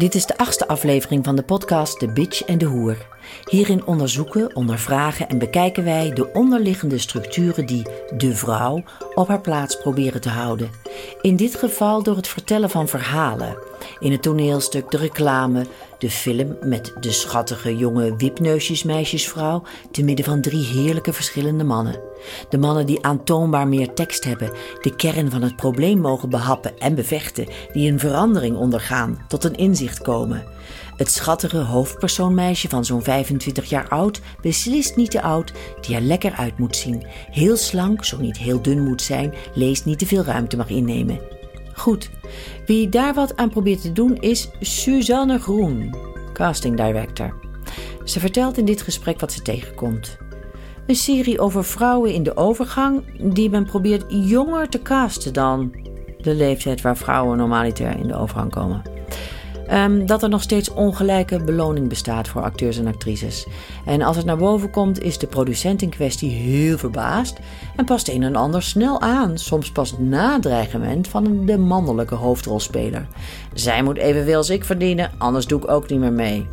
Dit is de achtste aflevering van de podcast De Bitch en de Hoer. Hierin onderzoeken, ondervragen en bekijken wij de onderliggende structuren die de vrouw op haar plaats proberen te houden. In dit geval door het vertellen van verhalen. In het toneelstuk, de reclame, de film met de schattige jonge wipneusjesmeisjesvrouw te midden van drie heerlijke verschillende mannen. De mannen die aantoonbaar meer tekst hebben, de kern van het probleem mogen behappen en bevechten, die een verandering ondergaan, tot een inzicht komen. Het schattige hoofdpersoonmeisje van zo'n 25 jaar oud, beslist niet te oud, die er lekker uit moet zien. Heel slank, zo niet heel dun moet zijn, leest niet te veel ruimte mag innemen. Goed, wie daar wat aan probeert te doen is Suzanne Groen, casting director. Ze vertelt in dit gesprek wat ze tegenkomt. Een serie over vrouwen in de overgang die men probeert jonger te casten dan de leeftijd waar vrouwen normaliter in de overgang komen. Um, dat er nog steeds ongelijke beloning bestaat voor acteurs en actrices. En als het naar boven komt, is de producent in kwestie heel verbaasd en past een en ander snel aan, soms pas na dreigement van de mannelijke hoofdrolspeler. Zij moet evenveel als ik verdienen, anders doe ik ook niet meer mee.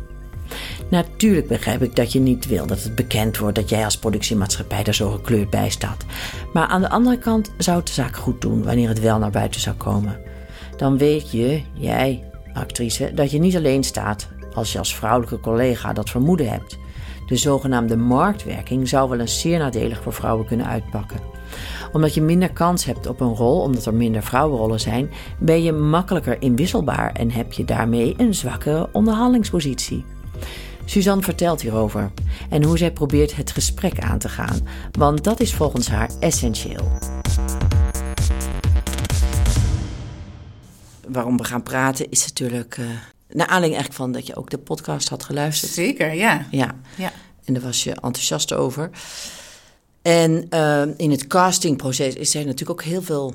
Natuurlijk begrijp ik dat je niet wil dat het bekend wordt dat jij als productiemaatschappij er zo gekleurd bij staat. Maar aan de andere kant zou het de zaak goed doen wanneer het wel naar buiten zou komen. Dan weet je, jij, actrice, dat je niet alleen staat als je als vrouwelijke collega dat vermoeden hebt. De zogenaamde marktwerking zou wel eens zeer nadelig voor vrouwen kunnen uitpakken. Omdat je minder kans hebt op een rol, omdat er minder vrouwenrollen zijn, ben je makkelijker inwisselbaar en heb je daarmee een zwakke onderhandelingspositie. Suzanne vertelt hierover en hoe zij probeert het gesprek aan te gaan, want dat is volgens haar essentieel. Waarom we gaan praten is natuurlijk uh, naar aanleiding eigenlijk van dat je ook de podcast had geluisterd. Zeker, ja. Ja, ja. en daar was je enthousiast over. En uh, in het castingproces is er natuurlijk ook heel veel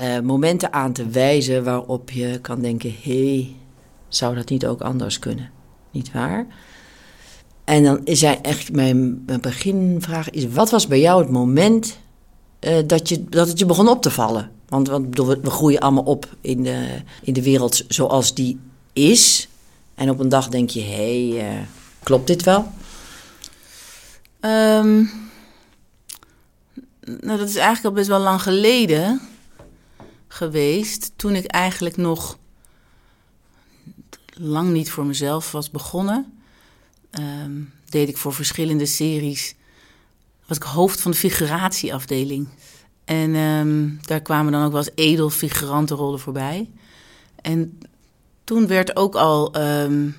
uh, momenten aan te wijzen waarop je kan denken: hé, hey, zou dat niet ook anders kunnen? niet waar? En dan is hij echt, mijn, mijn beginvraag is, wat was bij jou het moment uh, dat, je, dat het je begon op te vallen? Want, want we, groeien allemaal op in de, in de wereld zoals die is. En op een dag denk je, hé, hey, uh, klopt dit wel? Um, nou, dat is eigenlijk al best wel lang geleden geweest. Toen ik eigenlijk nog lang niet voor mezelf was begonnen. Um, deed ik voor verschillende series. Was ik hoofd van de figuratieafdeling. En um, daar kwamen dan ook wel eens edelfigurantenrollen voorbij. En toen werd ook al. Um,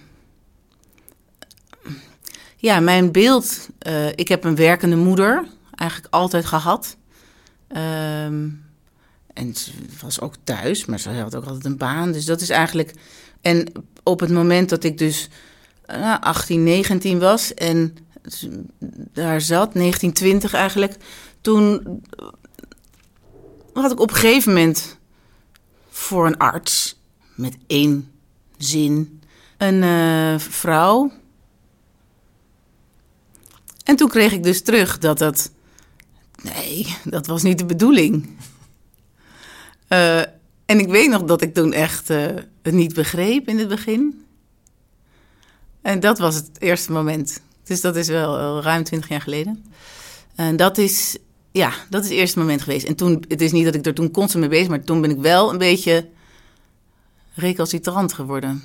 ja, mijn beeld. Uh, ik heb een werkende moeder eigenlijk altijd gehad. Um, en ze was ook thuis, maar ze had ook altijd een baan. Dus dat is eigenlijk. En op het moment dat ik dus uh, 18, 19 was en daar zat, 1920 eigenlijk, toen had ik op een gegeven moment voor een arts met één zin een uh, vrouw. En toen kreeg ik dus terug dat dat. Nee, dat was niet de bedoeling. Uh, en ik weet nog dat ik toen echt uh, het niet begreep in het begin. En dat was het eerste moment. Dus dat is wel ruim twintig jaar geleden. En dat is, ja, dat is het eerste moment geweest. En toen, het is niet dat ik er toen constant mee bezig maar toen ben ik wel een beetje recalcitrant geworden.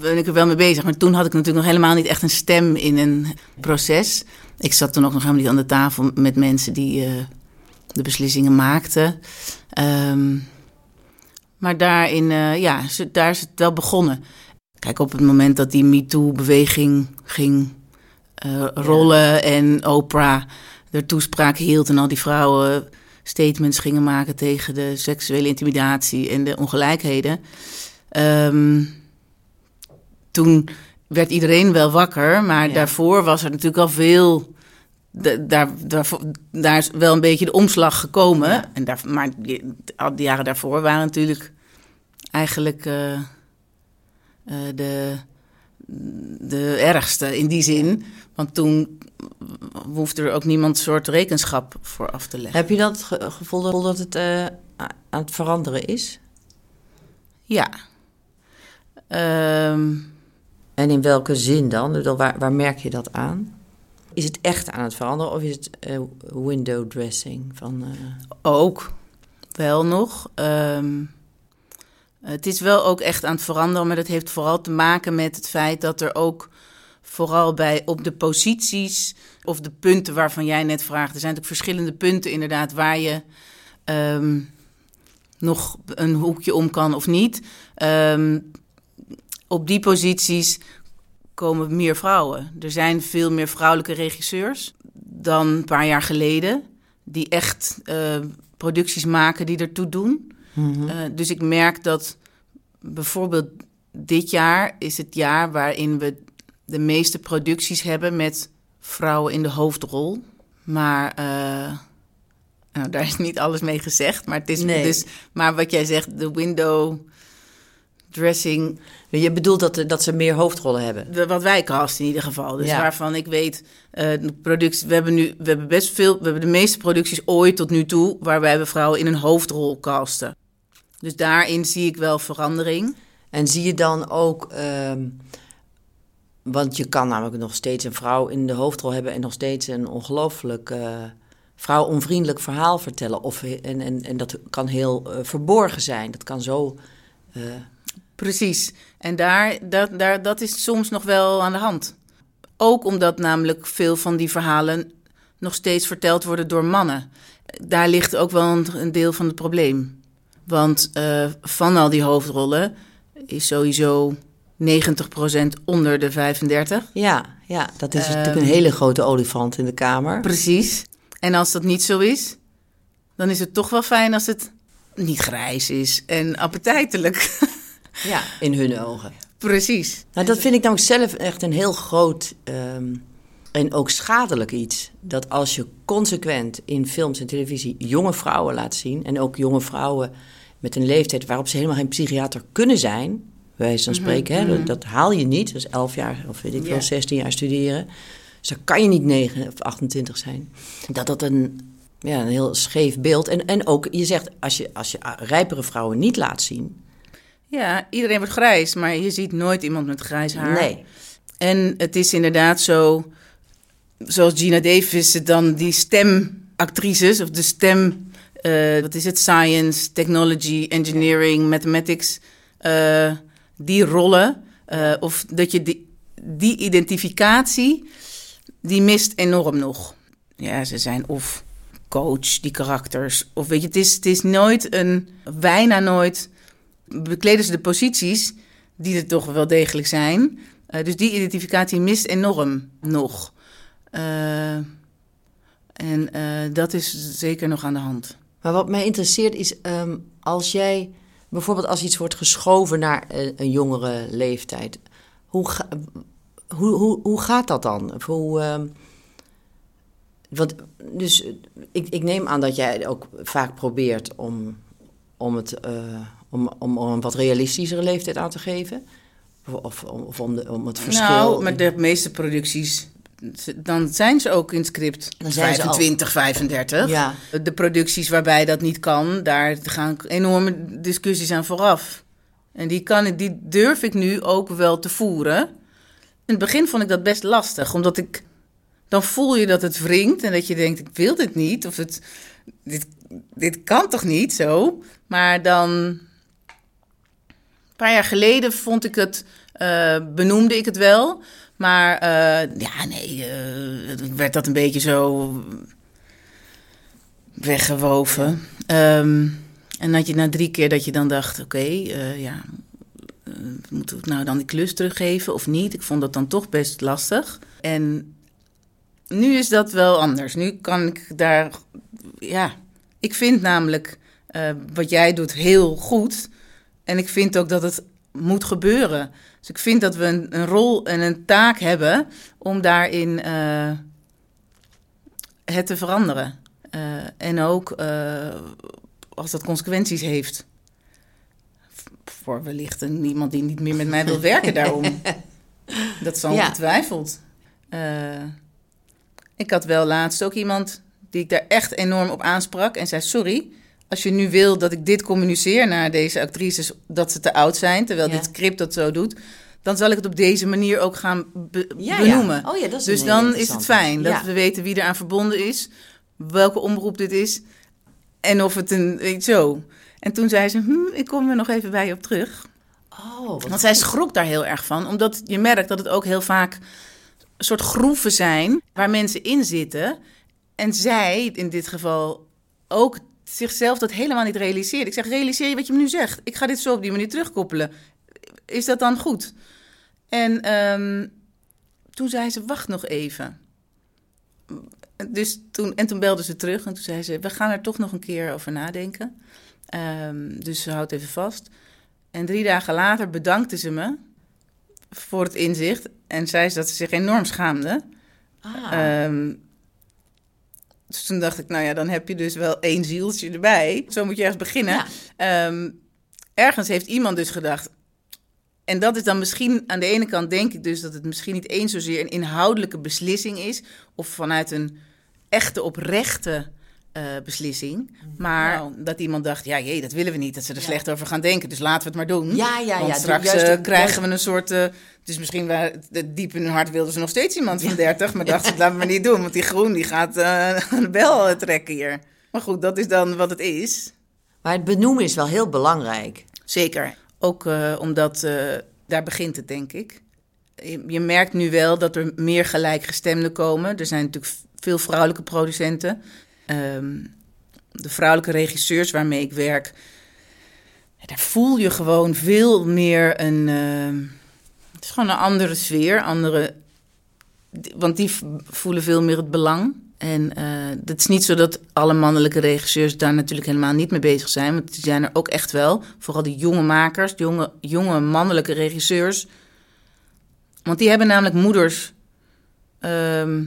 Ben ik er wel mee bezig, maar toen had ik natuurlijk nog helemaal niet echt een stem in een proces. Ik zat toen ook nog helemaal niet aan de tafel met mensen die uh, de beslissingen maakten. Um, maar daarin, uh, ja, daar is het wel begonnen. Kijk, op het moment dat die MeToo-beweging ging uh, rollen ja. en Oprah er toespraak hield en al die vrouwen statements gingen maken tegen de seksuele intimidatie en de ongelijkheden. Um, toen werd iedereen wel wakker, maar ja. daarvoor was er natuurlijk al veel. De, daar, daar, daar is wel een beetje de omslag gekomen. Ja. En daar, maar al die jaren daarvoor waren natuurlijk eigenlijk uh, uh, de, de ergste in die zin. Want toen hoefde er ook niemand soort rekenschap voor af te leggen. Heb je dat ge gevoel dat het uh, aan het veranderen is? Ja. Ehm, En in welke zin dan? Dan Waar, waar merk je dat aan? Is het echt aan het veranderen of is het eh, window dressing? Van, eh, ook wel nog. Ehm, het is wel ook echt aan het veranderen, maar dat heeft vooral te maken met het feit dat er ook vooral bij op de posities of de punten waarvan jij net vraagt. Er zijn natuurlijk verschillende punten inderdaad waar je ehm, nog een hoekje om kan of niet. Ehm, op die posities komen meer vrouwen. Er zijn veel meer vrouwelijke regisseurs dan een paar jaar geleden. Die echt eh, producties maken die ertoe doen. Mhm. Eh, dus ik merk dat bijvoorbeeld dit jaar is het jaar waarin we de meeste producties hebben met vrouwen in de hoofdrol. Maar eh, nou, daar is niet alles mee gezegd. Maar, het is Nee. dus, maar wat jij zegt, de window dressing, Je bedoelt dat, dat ze meer hoofdrollen hebben? de- wat wij casten in ieder geval. Dus Ja. waarvan ik weet, de productie, we hebben nu, we hebben best veel, we hebben de meeste producties ooit tot nu toe waarbij we vrouwen in een hoofdrol casten. Dus daarin zie ik wel verandering. En zie je dan ook, ehm, want je kan namelijk nog steeds een vrouw in de hoofdrol hebben en nog steeds een ongelooflijk eh vrouwonvriendelijk verhaal vertellen. Of, en, en, en dat kan heel eh, verborgen zijn. Dat kan zo. eh, Precies. En daar, dat, daar, dat is soms nog wel aan de hand. Ook omdat namelijk veel van die verhalen nog steeds verteld worden door mannen. Daar ligt ook wel een, een deel van het probleem. Want eh, van al die hoofdrollen is sowieso 90% onder de 35. ja, ja, dat is Ehm. natuurlijk een hele grote olifant in de kamer. Precies. En als dat niet zo is, dan is het toch wel fijn als het niet grijs is en appetijtelijk. Ja, in hun ogen. Precies. Nou, dat vind ik namelijk zelf echt een heel groot ehm, en ook schadelijk iets. Dat als je consequent in films en televisie jonge vrouwen laat zien... en ook jonge vrouwen met een leeftijd waarop ze helemaal geen psychiater kunnen zijn... wijze van spreken, hè, dat, dat haal je niet. Dat is 11 jaar of weet ik wel, 16 jaar studeren. Dus dan kan je niet 9 of 28 zijn. Dat dat een, ja, een heel scheef beeld... En, en ook, je zegt, als je, als je rijpere vrouwen niet laat zien... Ja, iedereen wordt grijs, maar je ziet nooit iemand met grijs haar. Nee, En het is inderdaad zo, zoals Gina Davis dan die stemactrices of de stem, eh, wat is het, science, technology, engineering, mathematics, eh, die rollen, eh, of dat je die, die identificatie, die mist enorm nog. Ja, ze zijn of coach, die karakters, of weet je, het is, het is nooit een, bijna nooit bekleden ze de posities die er toch wel degelijk zijn. Dus die identificatie mist enorm nog. En dat is zeker nog aan de hand. Maar wat mij interesseert is, ehm, als jij bijvoorbeeld als iets wordt geschoven naar een, een jongere leeftijd, hoe, ga- hoe, hoe, hoe gaat dat dan? Of hoe, ehm, want, dus eh, ik, ik neem aan dat jij ook vaak probeert om, om, het, eh, om, om, om een wat realistischere leeftijd aan te geven. Of, of, of om, de, om het verschil. Nou, maar de meeste producties, dan zijn ze ook in het script Dan zijn ze al- 25, 35. Ja, De producties waarbij dat niet kan, daar gaan enorme discussies aan vooraf. En die, kan, die durf ik nu ook wel te voeren. In het begin vond ik dat best lastig, omdat ik... Dan voel je dat het wringt en dat je denkt, ik wil dit niet. Of het, dit, dit kan toch niet zo? Maar dan... Een paar jaar geleden vond ik het... eh, benoemde ik het wel. Maar eh, ja, nee, eh, werd dat een beetje zo weggewoven. Ehm, en dat je na drie keer dat je dan dacht, oké, eh, ja, moeten we nou dan die klus teruggeven of niet? Ik vond dat dan toch best lastig. En nu is dat wel anders. Nu kan ik daar, ja, ik vind namelijk wat jij doet heel goed. En ik vind ook dat het moet gebeuren. Dus ik vind dat we een, een rol en een taak hebben om daarin eh, het te veranderen. Eh, en ook eh, als dat consequenties heeft. Voor wellicht een, iemand die niet meer met mij wil werken daarom. Dat zal Ja. ongetwijfeld. Eh, ik had wel laatst ook iemand die ik daar echt enorm op aansprak en zei: Sorry, als je nu wil dat ik dit communiceer naar deze actrices, dat ze te oud zijn, terwijl Ja. dit script dat zo doet, dan zal ik het op deze manier ook gaan be- Ja, benoemen. ja. Oh ja, dat is dus dan is het fijn dat we weten wie eraan verbonden is, welke omroep dit is en of het een weet zo. En toen zei ze, hm, ik kom er nog even bij je op terug. Oh, Want zij schrok daar heel erg van, omdat je merkt dat het ook heel vaak een soort groeven zijn waar mensen in zitten. En zij, in dit geval, ook zichzelf dat helemaal niet realiseert. Ik zeg, realiseer je wat je me nu zegt. Ik ga dit zo op die manier terugkoppelen. Is dat dan goed? En ehm, toen zei ze, wacht nog even. Dus toen, en toen belde ze terug en toen zei ze, we gaan er toch nog een keer over nadenken. Ehm, dus ze houdt even vast. En drie dagen later bedankte ze me voor het inzicht. En zei ze dat ze zich enorm schaamde. Ah. Ehm, dus toen dacht ik, nou ja, dan heb je dus wel één zieltje erbij. Zo moet je ergens beginnen. Ja. Ehm, ergens heeft iemand dus gedacht. En dat is dan misschien, aan de ene kant denk ik dus dat het misschien niet eens zozeer een inhoudelijke beslissing is. Of vanuit een echte, oprechte eh, beslissing. Maar dat iemand dacht, ja jee, dat willen we niet. Dat ze er Ja. slecht over gaan denken. Dus laten we het maar doen. Ja, ja, Want ja. straks Juist- eh, krijgen juist- we een soort... dus misschien waar, de- diep in hun hart wilden ze nog steeds iemand van 30. Maar dachten ze, laten we maar niet doen. Want die groen die gaat eh, de bel trekken hier. Maar goed, dat is dan wat het is. Maar het benoemen is wel heel belangrijk. Zeker. Ook omdat daar begint het, denk ik. Je merkt nu wel dat er meer gelijkgestemden komen. Er zijn natuurlijk veel vrouwelijke producenten. Ehm, de vrouwelijke regisseurs waarmee ik werk, daar voel je gewoon veel meer een. ehm, het is gewoon een andere sfeer, andere. Want die voelen veel meer het belang. En eh het is niet zo dat alle mannelijke regisseurs daar natuurlijk helemaal niet mee bezig zijn. Want die zijn er ook echt wel. Vooral die jonge makers, jonge, jonge mannelijke regisseurs. Want die hebben namelijk moeders. ehm,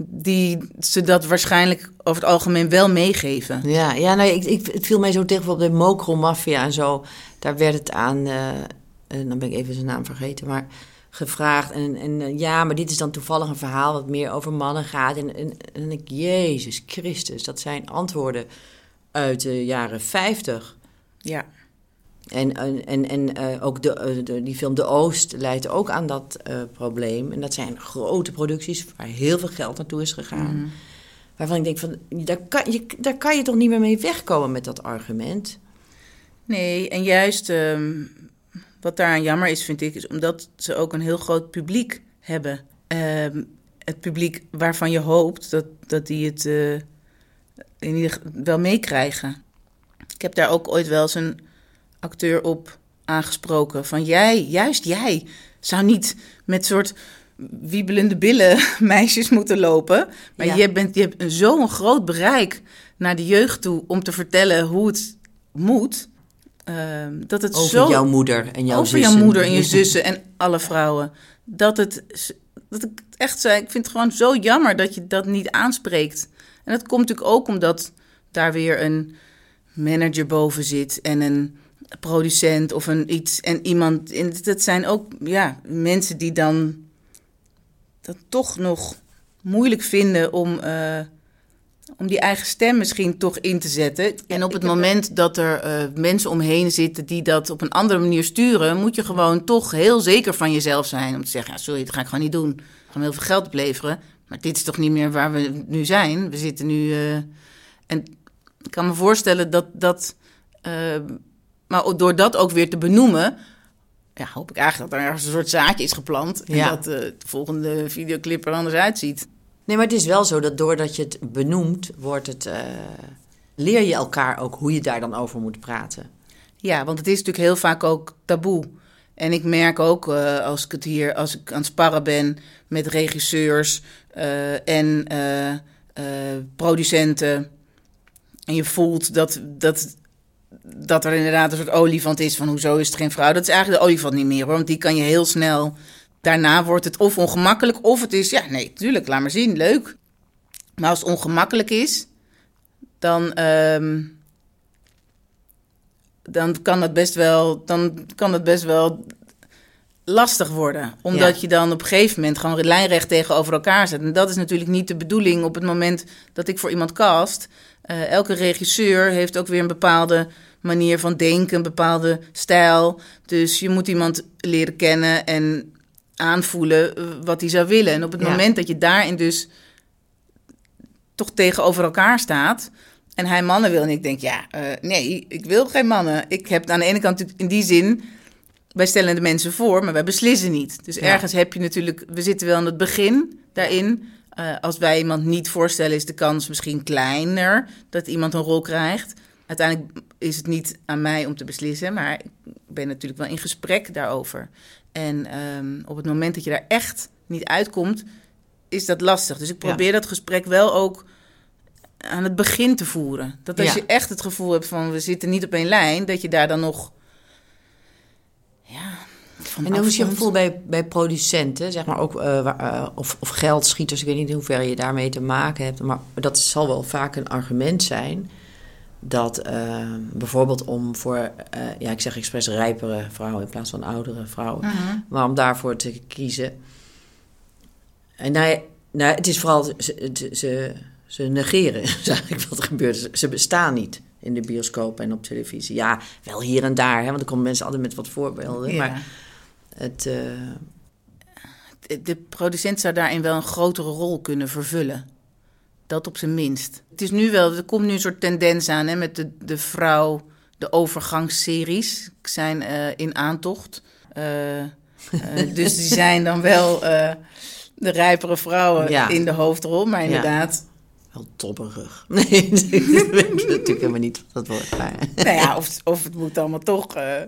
die ze dat waarschijnlijk over het algemeen wel meegeven. Ja, ja nee, ik, ik, het viel mij zo tegen bijvoorbeeld de Mokro Mafia en zo. Daar werd het aan, eh, dan ben ik even zijn naam vergeten, maar gevraagd. En, en eh, ja, maar dit is dan toevallig een verhaal wat meer over mannen gaat. En, en, en ik, Jezus Christus, dat zijn antwoorden uit de jaren 50. Ja. En, en, en, eh, ook de, eh, de- die film De Oost leidt ook aan dat eh, probleem. En dat zijn grote producties waar heel veel geld naartoe is gegaan. Waarvan ik denk van, daar kan, je, daar kan je toch niet meer mee wegkomen met dat argument. Nee, en juist ehm, wat daaraan jammer is, vind ik, is omdat ze ook een heel groot publiek hebben. Ehm, het publiek waarvan je hoopt dat, dat die het in ieder geval wel meekrijgen. Ik heb daar ook ooit wel eens een acteur op aangesproken. Van jij, juist jij, zou niet met soort wiebelende billen meisjes moeten lopen. Maar Ja. je, bent, je hebt een- zo'n groot bereik naar de jeugd toe om te vertellen hoe het moet. ehm, dat het Over zo jouw moeder en jouw over zussen. jouw moeder en je zussen en alle vrouwen. Dat het dat ik echt zei, ik vind het gewoon zo jammer dat je dat niet aanspreekt. En dat komt natuurlijk ook omdat daar weer een manager boven zit en een producent of een iets en iemand. En dat zijn ook ja, mensen die dan dat toch nog moeilijk vinden om, eh, om die eigen stem misschien toch in te zetten. En op het moment dat er eh, mensen omheen zitten die dat op een andere manier sturen, moet je gewoon toch heel zeker van jezelf zijn. Om te zeggen, ja, sorry, dat ga ik gewoon niet doen. Ik ga me heel veel geld opleveren. Maar dit is toch niet meer waar we nu zijn. We zitten nu. eh, en ik kan me voorstellen dat dat. Maar door dat ook weer te benoemen. Ja, hoop ik eigenlijk dat er ergens een soort zaadje is geplant. En Ja. dat eh, de volgende videoclip er anders uitziet. Nee, maar het is wel zo dat doordat je het benoemt, wordt het, eh, leer je elkaar ook hoe je daar dan over moet praten. Ja, want het is natuurlijk heel vaak ook taboe. En ik merk ook eh, als ik het hier, als ik aan het sparren ben met regisseurs en producenten. En je voelt dat, dat, dat er inderdaad een soort olifant is van hoezo is het geen vrouw. Dat is eigenlijk de olifant niet meer want die kan je heel snel. Daarna wordt het of ongemakkelijk of het is, ja nee, tuurlijk, laat maar zien, leuk. Maar als het ongemakkelijk is, dan, ehm, dan kan dat best wel, dan kan dat best wel lastig worden. Omdat Ja. je dan op een gegeven moment gewoon lijnrecht tegenover elkaar zet. En dat is natuurlijk niet de bedoeling op het moment dat ik voor iemand cast. Eh, elke regisseur heeft ook weer een bepaalde manier van denken, een bepaalde stijl. Dus je moet iemand leren kennen en aanvoelen eh, wat hij zou willen. En op het Ja. moment dat je daarin dus toch tegenover elkaar staat. En hij mannen wil. En ik denk, ja, eh, nee, ik wil geen mannen. Ik heb aan de ene kant in die zin. Wij stellen de mensen voor, maar wij beslissen niet. Dus Ja. ergens heb je natuurlijk. We zitten wel aan het begin daarin. Eh, als wij iemand niet voorstellen, is de kans misschien kleiner dat iemand een rol krijgt. Uiteindelijk is het niet aan mij om te beslissen, maar ik ben natuurlijk wel in gesprek daarover. En ehm, op het moment dat je daar echt niet uitkomt, is dat lastig. Dus ik Ja. probeer dat gesprek wel ook aan het begin te voeren. Dat als Ja. je echt het gevoel hebt van we zitten niet op één lijn, dat je daar dan nog. Ja, van En hoe is je gevoel bij, bij producenten, zeg maar ook, eh, eh, of, of geldschieters, ik weet niet in hoeverre je daarmee te maken hebt, maar dat zal wel vaak een argument zijn dat eh, bijvoorbeeld om voor, ja, ik zeg expres rijpere vrouwen in plaats van oudere vrouwen, Mhm. maar om daarvoor te kiezen. En nou, nou, het is vooral, ze, ze- ze, negeren eigenlijk wat er gebeurt. Ze bestaan niet in de bioscoop en op televisie. Ja, wel hier en daar, hè, want dan komen mensen altijd met wat voorbeelden. Ja. Maar het, eh, de- producent zou daarin wel een grotere rol kunnen vervullen. Dat op zijn minst. Het is nu wel, er komt nu een soort tendens aan hè, met de, de vrouw, de overgangsseries zijn eh, in aantocht. Eh, dus die zijn dan wel de rijpere vrouwen Ja. in de hoofdrol. Maar inderdaad, wel topperig. Nee, dat weet natuurlijk helemaal niet wat dat wordt. Maar, nou ja, of, of het moet allemaal toch eh,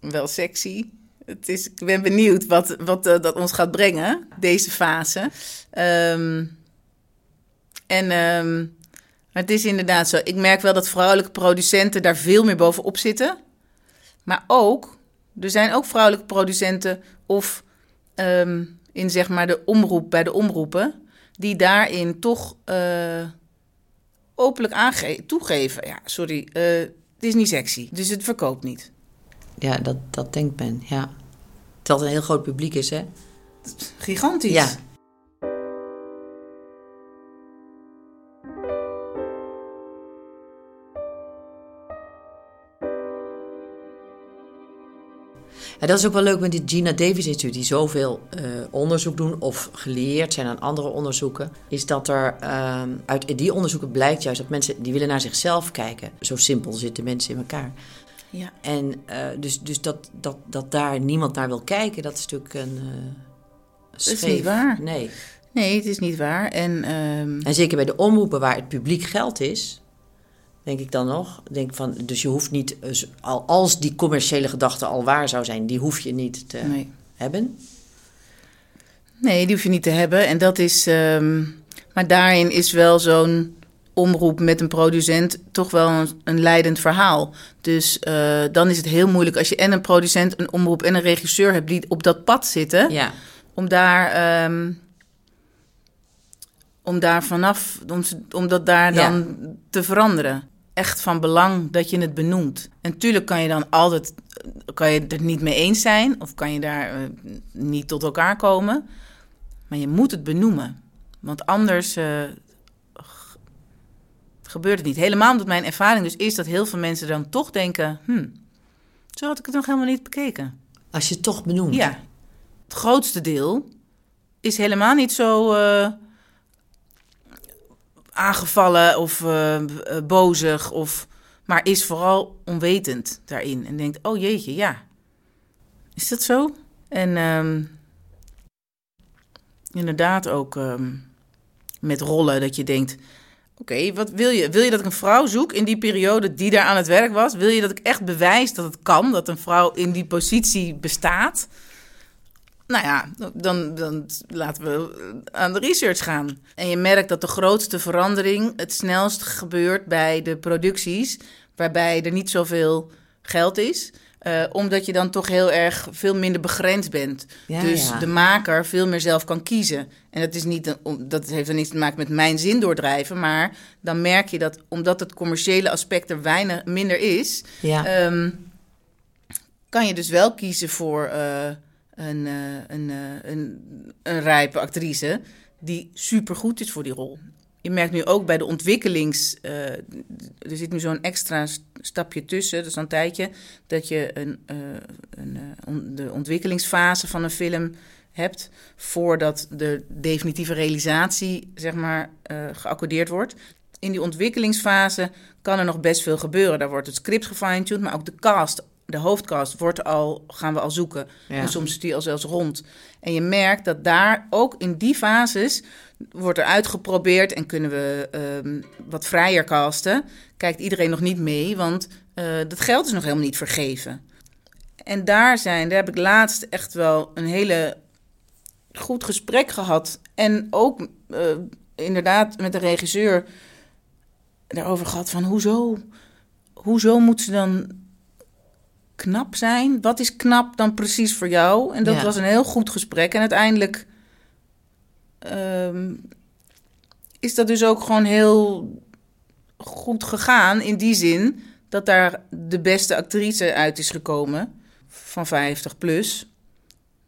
wel sexy. Het is, ik ben benieuwd wat, wat eh, dat ons gaat brengen, deze fase. Ehm, en ehm, het is inderdaad zo. Ik merk wel dat vrouwelijke producenten daar veel meer bovenop zitten. Maar ook, er zijn ook vrouwelijke producenten of ehm, in zeg maar de omroep, bij de omroepen, die daarin toch eh, openlijk aange- toegeven. Ja, sorry, eh, het is niet sexy, dus het verkoopt niet. ja, dat, dat denkt men, ja. Terwijl het een heel groot publiek is, hè? Gigantisch. Ja. Ja, dat is ook wel leuk met dit Gina Davis Instituut, die zoveel eh, onderzoek doen of geleerd zijn aan andere onderzoeken. Is dat er ehm, uit die onderzoeken blijkt juist dat mensen die willen naar zichzelf kijken. Zo simpel zitten mensen in elkaar. Ja. En eh, dus, dus dat, dat, dat daar niemand naar wil kijken, dat is natuurlijk een. eh is scheef. niet waar. Nee. Nee, het is niet waar. En ehm, En zeker bij de omroepen waar het publiek geld is, denk ik dan nog. Denk van, dus je hoeft niet, al- als die commerciële gedachte al waar zou zijn, die hoef je niet te nee. hebben. nee, die hoef je niet te hebben. En dat is. ehm, maar daarin is wel zo'n omroep met een producent toch wel een, een leidend verhaal. Dus eh, dan is het heel moeilijk als je en een producent, een omroep en een regisseur hebt die op dat pad zitten. Ja, om daar, ehm, om daar vanaf, om, dat daar Ja. dan te veranderen. Echt van belang dat je het benoemt. En tuurlijk kan je dan altijd, kan je het er niet mee eens zijn, of kan je daar eh, niet tot elkaar komen. Maar je moet het benoemen. Want anders eh, gebeurt het niet. Helemaal omdat mijn ervaring dus is dat heel veel mensen dan toch denken: hmm, zo had ik het nog helemaal niet bekeken. als je het toch benoemt. Ja. Het grootste deel is helemaal niet zo eh, aangevallen of eh, bozig, of, maar is vooral onwetend daarin. En denkt, oh jeetje, ja. Is dat zo? En ehm, inderdaad ook ehm, met rollen dat je denkt... Oké, wat wil je? Wil je dat ik een vrouw zoek in die periode die daar aan het werk was? Wil je dat ik echt bewijs dat het kan, dat een vrouw in die positie bestaat? Nou ja, dan, dan laten we aan de research gaan. En je merkt dat de grootste verandering het snelst gebeurt bij de producties, waarbij er niet zoveel geld is. eh, omdat je dan toch heel erg veel minder begrensd bent. Ja, dus ja. de maker veel meer zelf kan kiezen. En dat, is niet dat heeft er niets te maken met mijn zin doordrijven. Maar dan merk je dat omdat het commerciële aspect er weinig minder is, Ja. Ehm, kan je dus wel kiezen voor uh, een, uh, een, uh, een, een rijpe actrice die supergoed is voor die rol. Je merkt nu ook bij de ontwikkelings. er zit nu zo'n extra stapje tussen, dus een tijdje, dat je een, een, de ontwikkelingsfase van een film hebt voordat de definitieve realisatie zeg maar geaccordeerd wordt. In die ontwikkelingsfase kan er nog best veel gebeuren. Daar wordt het script gefine-tuned, maar ook de cast de hoofdcast wordt al, gaan we al zoeken. En soms is die al zelfs rond. En je merkt dat daar ook in die fases wordt er uitgeprobeerd en kunnen we um, wat vrijer casten. Kijkt iedereen nog niet mee, want uh, dat geld is nog helemaal niet vergeven. En daar zijn, daar heb ik laatst echt wel een hele goed gesprek gehad. En ook uh, inderdaad met de regisseur daarover gehad van hoezo, hoezo moet ze dan knap zijn? Wat is knap dan precies voor jou? En dat was een heel goed gesprek. En uiteindelijk um, is dat dus ook gewoon heel goed gegaan. In die zin dat daar de beste actrice uit is gekomen van 50 plus.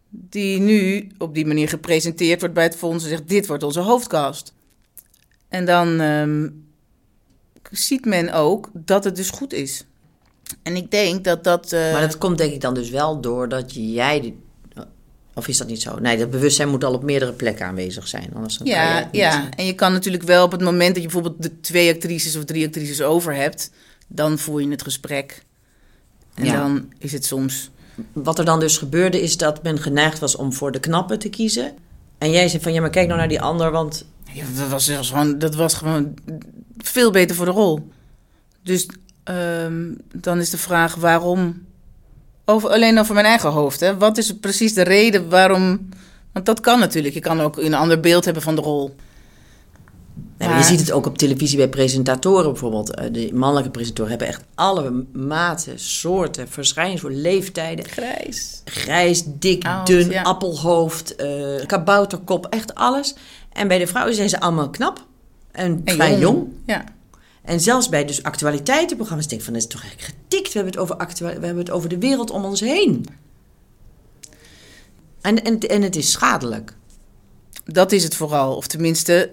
Die nu op die manier gepresenteerd wordt bij het fonds en zegt: Dit wordt onze hoofdcast. En dan um, ziet men ook dat het dus goed is. En ik denk dat dat. Uh... Maar dat komt denk ik dan dus wel doordat jij. Of is dat niet zo? Nee, dat bewustzijn moet al op meerdere plekken aanwezig zijn. Anders dan ja, ja, en je kan natuurlijk wel op het moment dat je bijvoorbeeld de twee actrices of drie actrices over hebt, dan voer je het gesprek. En ja. dan is het soms. Wat er dan dus gebeurde, is dat men geneigd was om voor de knappe te kiezen. En jij zei van ja, maar kijk nou naar die ander, want. Ja, dat, was gewoon, dat was gewoon veel beter voor de rol. Dus Um, dan is de vraag waarom. Over, alleen over mijn eigen hoofd. Hè? Wat is precies de reden waarom. Want dat kan natuurlijk. Je kan ook een ander beeld hebben van de rol. Maar je ziet het ook op televisie bij presentatoren bijvoorbeeld. Eh, de mannelijke presentatoren hebben echt alle maten, soorten, verschijningsvormen, leeftijden. Grijs. Grijs, dik, dun, appelhoofd, uh, kabouterkop, echt alles. En bij de vrouwen zijn ze allemaal knap en, en vrij jong. jong. Ja. En zelfs bij dus actualiteitenprogramma's denk ik van, dat is toch eigenlijk getikt. We hebben het over, we hebben het over de wereld om ons heen. En, en, en het is schadelijk. Dat is het vooral. Of tenminste,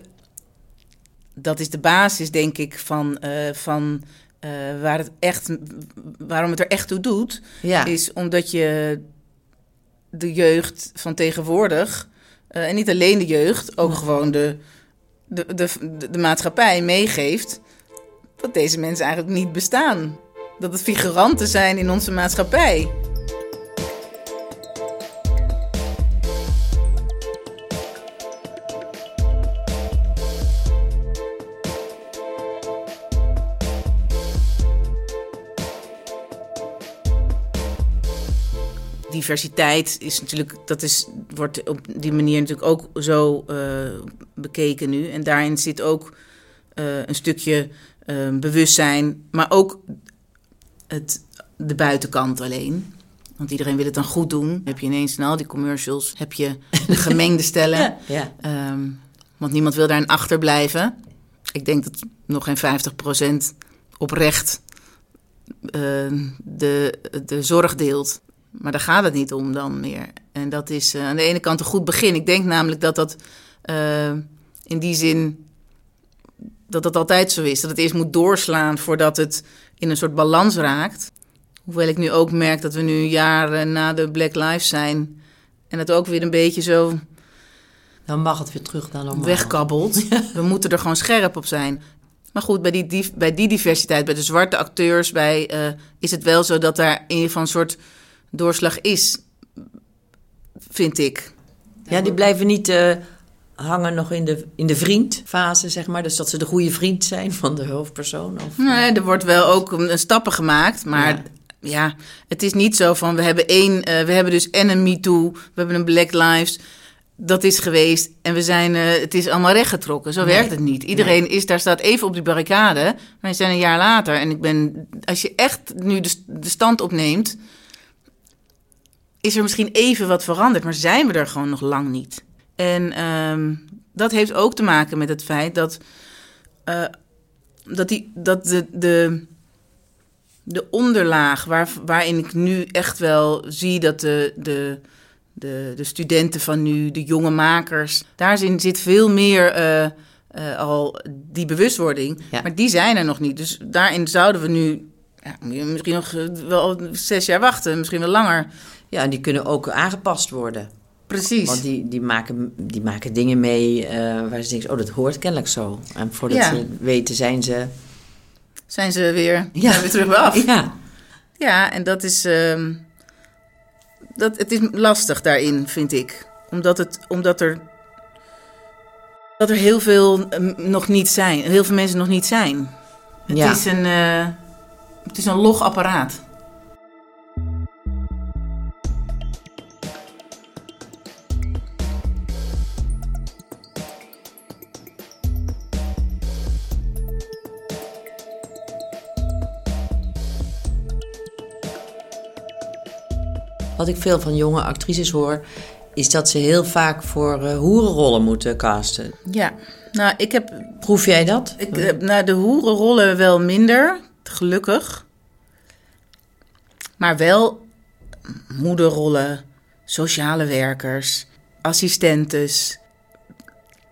dat is de basis, denk ik, van, uh, van uh, waar het echt, waarom het er echt toe doet. Ja. Is omdat je de jeugd van tegenwoordig, uh, en niet alleen de jeugd, ook gewoon de, de, de, de, de maatschappij meegeeft dat deze mensen eigenlijk niet bestaan. Dat het figuranten zijn in onze maatschappij. diversiteit is natuurlijk, dat is, wordt op die manier natuurlijk ook zo uh, bekeken nu. En daarin zit ook uh, een stukje uh, bewustzijn, maar ook het, de buitenkant alleen. Want iedereen wil het dan goed doen. heb je ineens in al die commercials heb je de gemengde stellen. ja. Um, want niemand wil daarin achterblijven. Ik denk dat nog geen 50% oprecht uh, de, de zorg deelt. Maar daar gaat het niet om dan meer. En dat is uh, aan de ene kant een goed begin. Ik denk namelijk dat dat uh, in die zin dat dat altijd zo is. Dat het eerst moet doorslaan voordat het in een soort balans raakt. Hoewel ik nu ook merk dat we nu jaren na de Black Lives zijn. En het ook weer een beetje zo. Dan mag het weer terug naar normaal. Wegkabbelt. We moeten er gewoon scherp op zijn. Maar goed, bij die, bij die diversiteit, bij de zwarte acteurs, bij, uh, is het wel zo dat daar in ieder geval een soort doorslag is. Vind ik. Ja, die blijven niet. Uh hangen nog in de, in de vriendfase, zeg maar. Dus dat ze de goede vriend zijn van de hoofdpersoon. Of, nee, er wordt wel ook een stappen gemaakt, maar... Ja. het is niet zo van we hebben één, uh, we hebben dus en een MeToo, we hebben een Black Lives, dat is geweest en we zijn, uh, het is allemaal rechtgetrokken. Zo nee. werkt het niet. Iedereen nee. is daar staat even op die barricade, maar we zijn een jaar later en ik ben, als je echt nu de, de stand opneemt, is er misschien even wat veranderd, maar zijn we er gewoon nog lang niet. En um, dat heeft ook te maken met het feit dat, uh, dat, die, dat de, de, de onderlaag waar, waarin ik nu echt wel zie dat de, de, de, de studenten van nu, de jonge makers, daarin zit veel meer uh, uh, al die bewustwording. Ja. Maar die zijn er nog niet. Dus daarin zouden we nu ja, misschien nog wel zes jaar wachten, misschien wel langer. Ja, en die kunnen ook aangepast worden. Precies. Want die, die, maken, die maken dingen mee uh, waar ze denken, oh, dat hoort kennelijk zo. En voordat ja. ze weten, zijn ze... Zijn ze weer, ja. zijn weer terug bij af. Ja. Ja, en dat is... Uh, dat, het is lastig daarin, vind ik. Omdat, het, omdat er... Dat er heel veel uh, nog niet zijn. Heel veel mensen nog niet zijn. Het ja. is een... Uh, het is een log apparaat. Wat ik veel van jonge actrices hoor, is dat ze heel vaak voor uh, hoerenrollen moeten casten. Ja, nou, ik heb. Proef jij dat? Ik heb nou, de hoerenrollen wel minder, gelukkig. Maar wel moederrollen, sociale werkers, assistentes.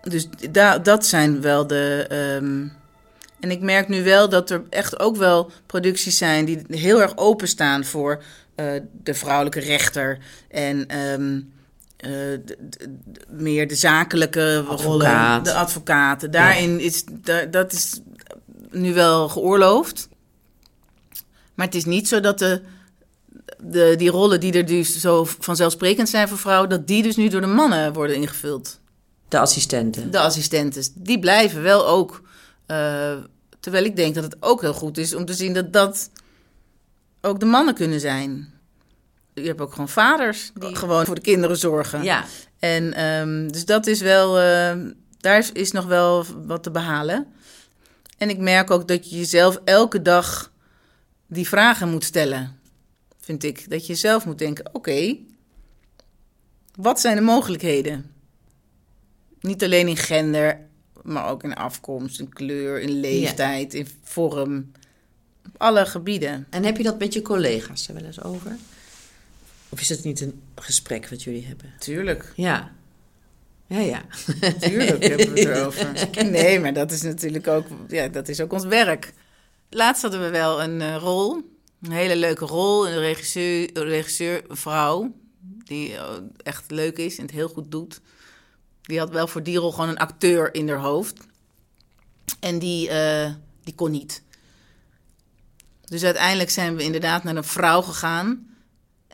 Dus da dat zijn wel de. Um... En ik merk nu wel dat er echt ook wel producties zijn die heel erg openstaan voor uh, de vrouwelijke rechter en um, uh, de, de, meer de zakelijke Advocaat. rollen, de advocaten. Daarin ja. is da, dat is nu wel geoorloofd. Maar het is niet zo dat de, de, die rollen die er dus zo vanzelfsprekend zijn voor vrouwen, dat die dus nu door de mannen worden ingevuld. De assistenten. De assistenten. Die blijven wel ook. Uh, terwijl ik denk dat het ook heel goed is om te zien dat dat ook de mannen kunnen zijn. Je hebt ook gewoon vaders die gewoon voor de kinderen zorgen. Ja. En um, dus dat is wel, uh, daar is, nog wel wat te behalen. En ik merk ook dat je jezelf elke dag die vragen moet stellen. Vind ik. Dat je zelf moet denken: oké, okay, wat zijn de mogelijkheden? Niet alleen in gender, maar ook in afkomst, in kleur, in leeftijd, ja. in vorm. Op alle gebieden. En heb je dat met je collega's er wel eens over? Of is het niet een gesprek wat jullie hebben? Tuurlijk. Ja. Ja, ja. Tuurlijk hebben we het erover. Nee, maar dat is natuurlijk ook, ja, dat is ook ons werk. Laatst hadden we wel een uh, rol, een hele leuke rol. Een regisseur, regisseur een vrouw, die uh, echt leuk is en het heel goed doet. Die had wel voor die rol gewoon een acteur in haar hoofd. En die, uh, die kon niet. Dus uiteindelijk zijn we inderdaad naar een vrouw gegaan.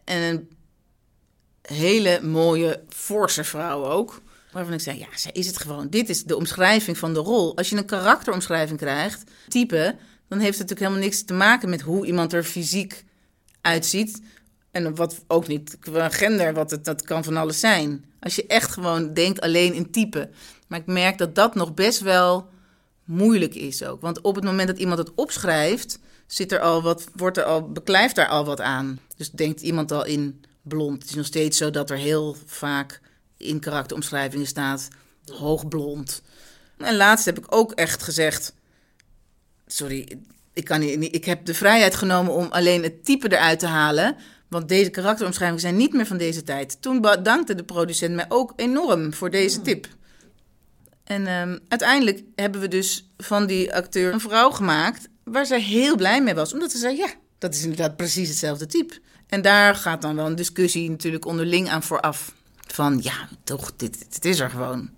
En een hele mooie, forse vrouw ook. Waarvan ik zei, ja, zij is het gewoon. Dit is de omschrijving van de rol. Als je een karakteromschrijving krijgt, type... dan heeft het natuurlijk helemaal niks te maken met hoe iemand er fysiek uitziet. En wat ook niet qua gender, wat het, dat kan van alles zijn. Als je echt gewoon denkt alleen in type. Maar ik merk dat dat nog best wel moeilijk is ook. Want op het moment dat iemand het opschrijft zit er al wat, wordt er al, beklijft daar al wat aan. Dus denkt iemand al in blond. Het is nog steeds zo dat er heel vaak in karakteromschrijvingen staat hoogblond. En laatst heb ik ook echt gezegd: Sorry, ik, kan niet, ik heb de vrijheid genomen om alleen het type eruit te halen. Want deze karakteromschrijvingen zijn niet meer van deze tijd. Toen bedankte de producent mij ook enorm voor deze tip. En um, uiteindelijk hebben we dus van die acteur een vrouw gemaakt waar zij heel blij mee was. Omdat ze zei, ja, dat is inderdaad precies hetzelfde type. En daar gaat dan wel een discussie natuurlijk onderling aan vooraf. Van, ja, toch, dit, dit is er gewoon.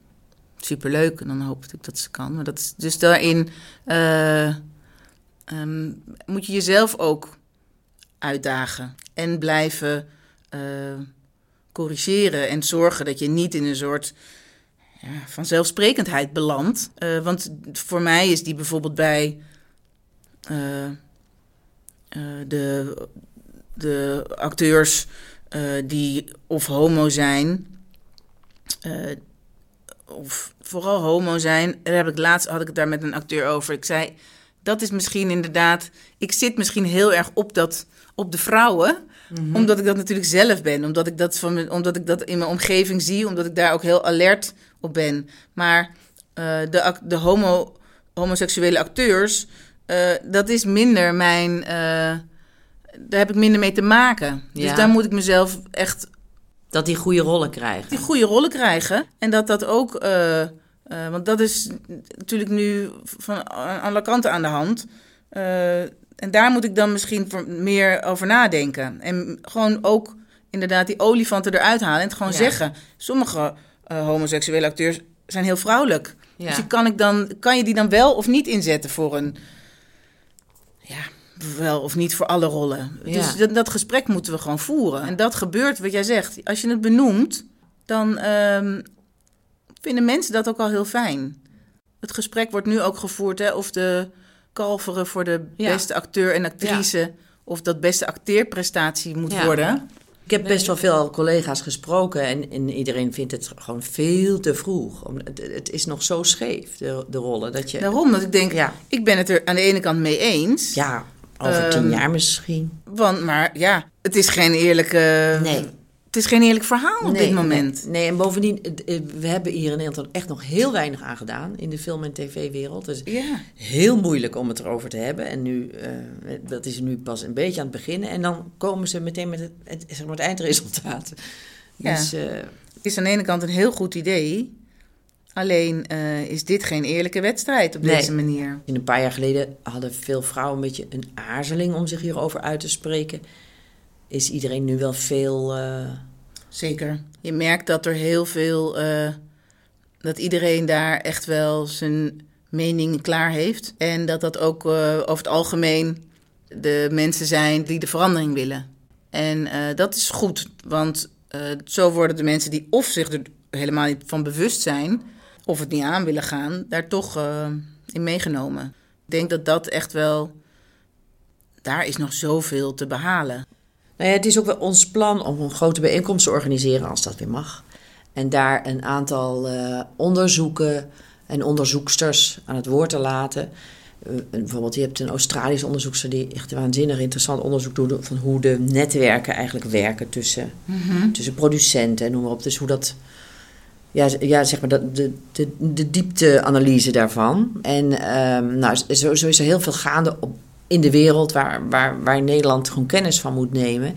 Superleuk. En dan hoop ik dat ze kan. Maar dat is dus daarin uh, um, moet je jezelf ook uitdagen. En blijven uh, corrigeren. En zorgen dat je niet in een soort ja, vanzelfsprekendheid belandt. Uh, want voor mij is die bijvoorbeeld bij uh, de, de acteurs die of homo zijn, of vooral homo zijn. Daar heb ik laatst had ik het daar met een acteur over. Ik zei, dat is misschien inderdaad. Ik zit misschien heel erg op, dat, op de vrouwen. Mm -hmm. Omdat ik dat natuurlijk zelf ben. Omdat ik dat, van, omdat ik dat in mijn omgeving zie. Omdat ik daar ook heel alert op ben. Maar uh, de, de homo, homoseksuele acteurs uh, dat is minder mijn, uh, daar heb ik minder mee te maken. Dus Ja. daar moet ik mezelf echt Dat die goede rollen krijgen. die goede rollen krijgen. En dat dat ook, eh, want dat is natuurlijk nu van alle kanten aan de hand. Eh, en daar moet ik dan misschien meer over nadenken. En gewoon ook inderdaad die olifanten eruit halen en het gewoon Ja. zeggen. Sommige eh, homoseksuele acteurs zijn heel vrouwelijk. Ja. Dus kan, ik dan, kan je die dan wel of niet inzetten voor een... Ja, wel of niet voor alle rollen. Ja. Dus dat, dat gesprek moeten we gewoon voeren. En dat gebeurt, wat jij zegt. Als je het benoemt, dan ehm, vinden mensen dat ook al heel fijn. Het gesprek wordt nu ook gevoerd hè, of de kalveren voor de Ja. beste acteur en actrice... of dat beste acteerprestatie moet Ja. worden. Ik heb best wel veel collega's gesproken en, en iedereen vindt het gewoon veel te vroeg. Om- Het, het is nog zo scheef, de, de rollen. Dat je, Daarom dat ik denk, Ja. ik ben het er aan de ene kant mee eens... ja, over tien Ehm, jaar misschien. Want, maar ja, het is geen eerlijke... Nee. Het is geen eerlijk verhaal op Nee, dit moment. Nee, nee, en bovendien, eh, we hebben hier in Nederland echt nog heel weinig aan gedaan in de film- en tv-wereld. Ja. heel moeilijk om het erover te hebben. En nu, eh, dat is nu pas een beetje aan het beginnen. En dan komen ze meteen met het, het, zeg maar het eindresultaat. Ja. Dus, eh, Het is aan de ene kant een heel goed idee. Alleen is dit geen eerlijke wedstrijd op Nee. deze manier. In een paar jaar geleden hadden veel vrouwen een beetje een aarzeling om zich hierover uit te spreken. Is iedereen nu wel veel. eh, Zeker. Je merkt dat er heel veel. eh, dat iedereen daar echt wel zijn mening klaar heeft. En dat dat ook eh, over het algemeen de mensen zijn die de verandering willen. En dat is goed, want zo worden de mensen die of zich er helemaal niet van bewust zijn, of het niet aan willen gaan, daar toch in meegenomen. Ik denk dat dat echt wel. Daar is nog zoveel te behalen. Nou ja, het is ook wel ons plan om een grote bijeenkomst te organiseren, als dat weer mag. En daar een aantal eh, onderzoeken en onderzoeksters aan het woord te laten. Eh, bijvoorbeeld, je hebt een Australische onderzoekster die echt waanzinnig interessant onderzoek doet van hoe de netwerken eigenlijk werken tussen, tussen producenten en noem maar op. Dus hoe dat, ja, ja zeg maar, dat, de, de, de diepteanalyse daarvan. En ehm, nou, zo, zo is er heel veel gaande op, in de wereld waar, waar, waar Nederland gewoon kennis van moet nemen.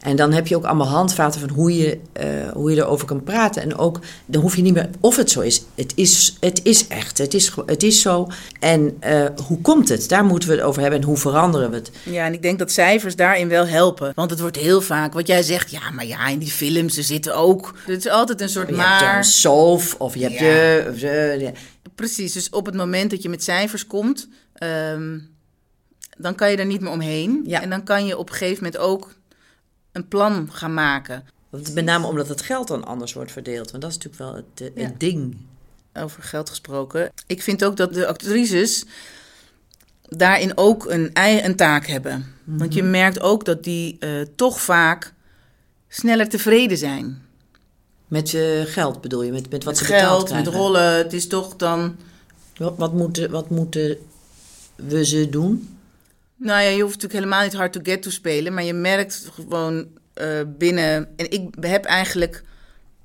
En dan heb je ook allemaal handvaten van hoe je, eh, hoe je erover kan praten. En ook, dan hoef je niet meer of het zo is. Het is, het is echt, het is, het is zo. En eh, hoe komt het? Daar moeten we het over hebben. En hoe veranderen we het? Ja, en ik denk dat cijfers daarin wel helpen. Want het wordt heel vaak, wat jij zegt, ja, maar ja, in die films, er zitten ook. Het is altijd een soort Je hebt maar. een SOF of je hebt Ja. de, of Precies, dus op het moment dat je met cijfers komt, ehm, dan kan je er niet meer omheen. Ja. En dan kan je op een gegeven moment ook een plan gaan maken. Met name omdat het geld dan anders wordt verdeeld. Want dat is natuurlijk wel het, het Ja. ding. Over geld gesproken. Ik vind ook dat de actrices daarin ook een, taak hebben. Want je merkt ook dat die eh, toch vaak sneller tevreden zijn. Met eh, geld bedoel je? Met, met wat met ze betaald geld, met krijgen? rollen. Het is toch dan... Wat, wat, moeten, wat moeten we ze doen? Nou ja, je hoeft natuurlijk helemaal niet hard to get to spelen, maar je merkt gewoon eh, binnen. En ik heb eigenlijk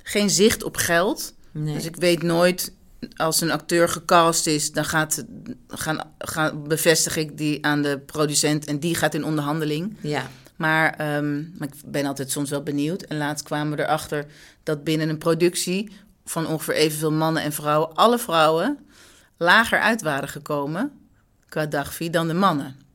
geen zicht op geld. Nee. Dus ik weet nooit als een acteur gecast is, dan gaat, gaan, gaan, bevestig ik die aan de producent en die gaat in onderhandeling. Ja. Maar, ehm, maar ik ben altijd soms wel benieuwd. En laatst kwamen we erachter dat binnen een productie van ongeveer evenveel mannen en vrouwen, alle vrouwen lager uit waren gekomen qua dagfee dan de mannen.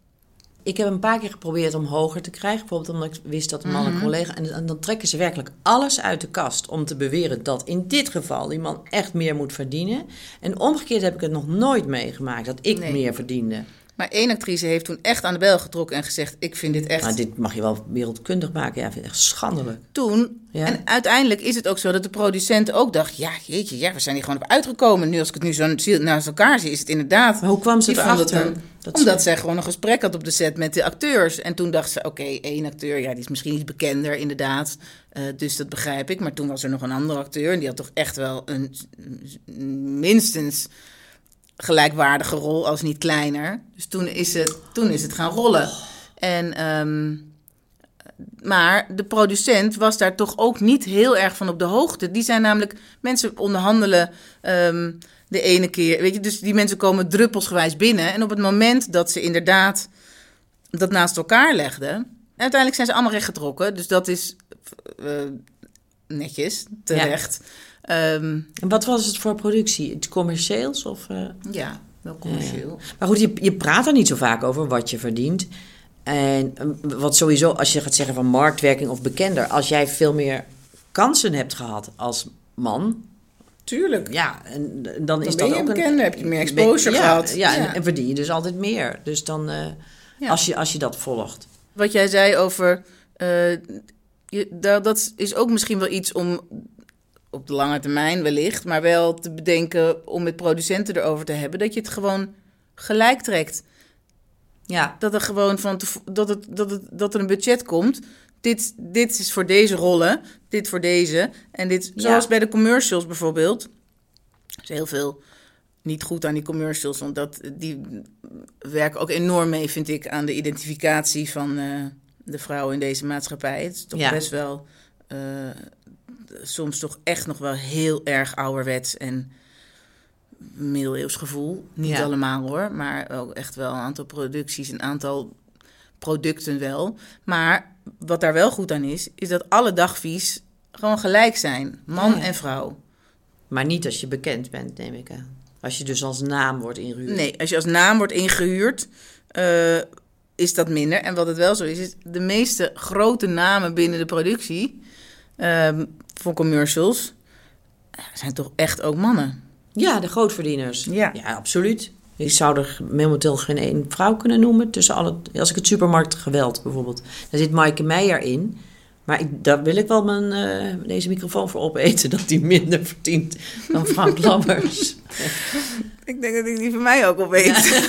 Ik heb een paar keer geprobeerd om hoger te krijgen. Bijvoorbeeld omdat ik wist dat een man Mhm. collega... En, en dan trekken ze werkelijk alles uit de kast om te beweren dat in dit geval die man echt meer moet verdienen. En omgekeerd heb ik het nog nooit meegemaakt dat ik Nee. meer verdiende. Maar één actrice heeft toen echt aan de bel getrokken en gezegd: Ik vind dit echt. Maar dit mag je wel wereldkundig maken. Ja, ik vind het echt schandelijk. Toen. Ja. En uiteindelijk is het ook zo dat de producent ook dacht: Ja, jeetje, ja, we zijn hier gewoon op uitgekomen. Nu, als ik het nu zo naast elkaar zie, is het inderdaad. Maar hoe kwam ze erachter? Dat omdat zij gewoon een gesprek had op de set met de acteurs. En toen dacht ze: Oké, één acteur, ja, die is misschien iets bekender, inderdaad. Eh, dus dat begrijp ik. Maar toen was er nog een andere acteur. En die had toch echt wel een minstens gelijkwaardige rol, als niet kleiner. Dus toen is het, toen is het gaan rollen. En, ehm, maar de producent was daar toch ook niet heel erg van op de hoogte. Die zijn namelijk mensen onderhandelen ehm, de ene keer. Weet je, dus die mensen komen druppelsgewijs binnen. En op het moment dat ze inderdaad dat naast elkaar legden. uiteindelijk zijn ze allemaal rechtgetrokken. Dus dat is eh, netjes, terecht. Um, en wat was het voor productie? Het commercieels? Of, uh... Ja, wel commercieel. Maar goed, je, je praat er niet zo vaak over wat je verdient. En ehm, wat sowieso, als je gaat zeggen van marktwerking of bekender, als jij veel meer kansen hebt gehad als man. Tuurlijk. Ja, en dan, is dat ook een bekender, heb je meer exposure gehad. Ja, En, en, verdien je dus altijd meer. Dus dan, uh, ja. als, je, als je dat volgt. Wat jij zei over, uh, je, dat, dat is ook misschien wel iets om op de lange termijn wellicht, maar wel te bedenken om met producenten erover te hebben, dat je het gewoon gelijk trekt. Ja. Dat er gewoon van dat, het, dat, het, dat er een budget komt. Dit, dit is voor deze rollen, dit voor deze. En dit, zoals bij de commercials bijvoorbeeld. Er is heel veel niet goed aan die commercials, want dat, die werken ook enorm mee, vind ik, aan de identificatie van uh, de vrouw in deze maatschappij. Het is toch best wel uh, soms toch echt nog wel heel erg ouderwets en middeleeuws gevoel. Niet allemaal hoor, maar ook echt wel een aantal producties, een aantal producten wel. Maar wat daar wel goed aan is, is dat alle dagvies gewoon gelijk zijn. Man en vrouw. Maar niet als je bekend bent, neem ik aan. Als je dus als naam wordt ingehuurd. Nee, als je als naam wordt ingehuurd, uh, is dat minder. En wat het wel zo is, is de meeste grote namen binnen de productie uh, voor commercials zijn toch echt ook mannen. Ja, de grootverdieners. Ja, ja absoluut. Ik zou er momenteel geen één vrouw kunnen noemen. Tussen alle, als ik het supermarktgeweld bijvoorbeeld. Daar zit Maaike Meijer in. Maar ik, daar wil ik wel mijn, uh, deze microfoon voor opeten. Dat die minder verdient dan Frank Lammers. ik denk dat ik die van mij ook opeet.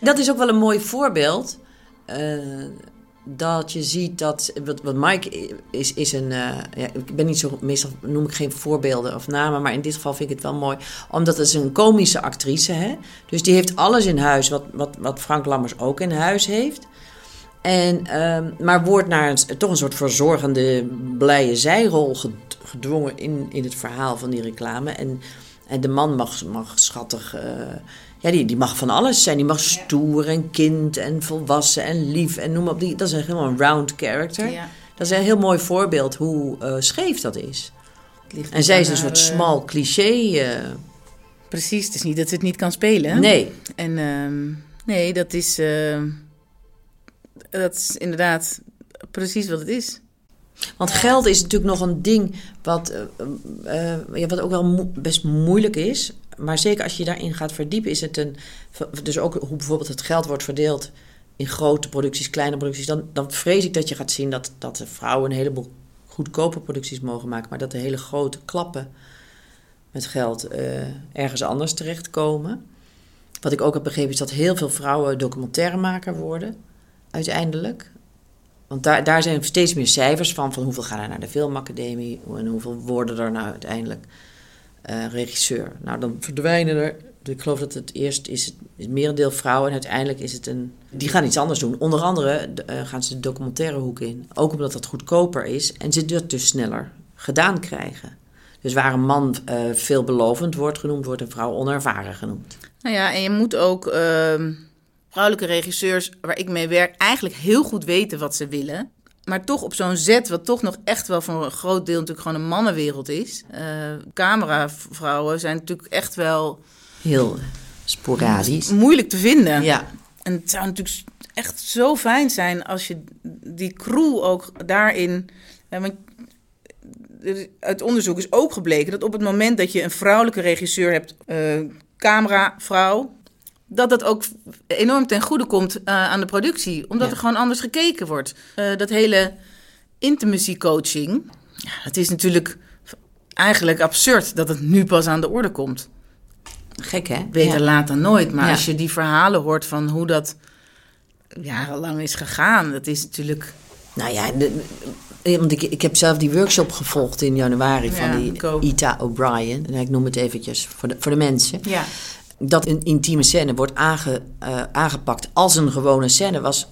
dat is ook wel een mooi voorbeeld. Uh, dat je ziet dat. Wat, wat Mike is, is een. Uh, ja, ik ben niet zo. Meestal noem ik geen voorbeelden of namen. Maar in dit geval vind ik het wel mooi. Omdat het is een komische actrice. Hè? Dus die heeft alles in huis. Wat, wat, wat Frank Lammers ook in huis heeft. En, uh, maar wordt naar toch een soort verzorgende, blije zijrol gedwongen in, in het verhaal van die reclame. En, en de man mag, mag schattig. Uh, ja, die, die mag van alles zijn. Die mag stoer en kind en volwassen en lief en noem maar op. Die, dat is een helemaal een round character. Ja. Dat is een heel mooi voorbeeld hoe uh, scheef dat is. En zij is een soort uh, smal cliché. Uh... Precies, het is niet dat ze het niet kan spelen. Nee. En uh, nee, dat is, dat is inderdaad precies wat het is. Want geld is natuurlijk nog een ding wat, ja, wat ook wel mo best moeilijk is maar zeker als je daarin gaat verdiepen, is het een. Dus ook hoe bijvoorbeeld het geld wordt verdeeld in grote producties, kleine producties. Dan, dan vrees ik dat je gaat zien dat, dat de vrouwen een heleboel goedkope producties mogen maken, maar dat de hele grote klappen met geld uh, ergens anders terechtkomen. Wat ik ook heb begrepen is dat heel veel vrouwen documentairemaker worden, uiteindelijk. Want daar, daar zijn steeds meer cijfers van, van hoeveel gaan er naar de filmacademie en hoeveel worden er nou uiteindelijk uh, regisseur. Nou, dan verdwijnen er. Ik geloof dat het eerst is het, is merendeel vrouwen en uiteindelijk is het een. Die gaan iets anders doen. Onder andere uh, gaan ze de documentaire hoek in. Ook omdat dat goedkoper is en ze dat dus sneller gedaan krijgen. Dus waar een man uh, veelbelovend wordt genoemd, wordt een vrouw onervaren genoemd. Nou ja, en je moet ook ehm, vrouwelijke regisseurs waar ik mee werk eigenlijk heel goed weten wat ze willen maar toch op zo'n zet, wat toch nog echt wel voor een groot deel natuurlijk gewoon een mannenwereld is. Uh, cameravrouwen zijn natuurlijk echt wel... Heel sporadisch. Moeilijk te vinden. Ja. En het zou natuurlijk echt zo fijn zijn als je die crew ook daarin... want uit onderzoek is ook gebleken dat op het moment dat je een vrouwelijke regisseur hebt, uh, cameravrouw, dat dat ook enorm ten goede komt uh, aan de productie. Omdat er gewoon anders gekeken wordt. Uh, dat hele intimacy coaching, ja, het is natuurlijk eigenlijk absurd dat het nu pas aan de orde komt. Gek hè? Beter ja. laat dan nooit. Maar als je die verhalen hoort van hoe dat jarenlang is gegaan, dat is natuurlijk... Nou ja, de, want ik, ik heb zelf die workshop gevolgd in januari van die Ita O'Brien. En ik noem het eventjes voor de, voor de mensen. Ja dat een intieme scène wordt aange, uh, aangepakt als een gewone scène was,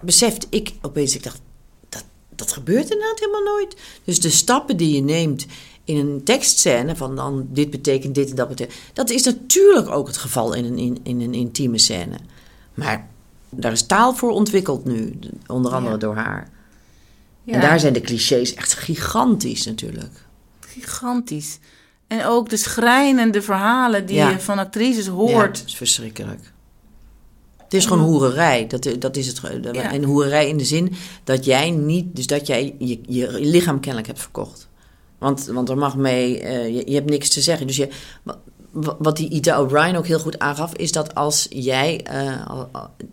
besefte ik opeens, ik dacht, dat, dat gebeurt inderdaad helemaal nooit. Dus de stappen die je neemt in een tekstscène, van dan dit betekent dit en dat betekent, dat is natuurlijk ook het geval in een, in, in een intieme scène. Maar Daar is taal voor ontwikkeld nu, onder andere Ja. door haar. Ja, En daar zijn de clichés echt gigantisch natuurlijk. gigantisch. En ook de schrijnende verhalen die Ja. je van actrices Ja, hoort. dat is verschrikkelijk. Het is gewoon hoererij. Dat, dat is het. Ja. En hoererij in de zin dat jij niet, dus dat jij je, je lichaam kennelijk hebt verkocht. Want, want er mag mee, eh, je, je hebt niks te zeggen. Dus je, wa- wa- wat die Ida O'Brien ook heel goed aangaf, is dat als jij eh,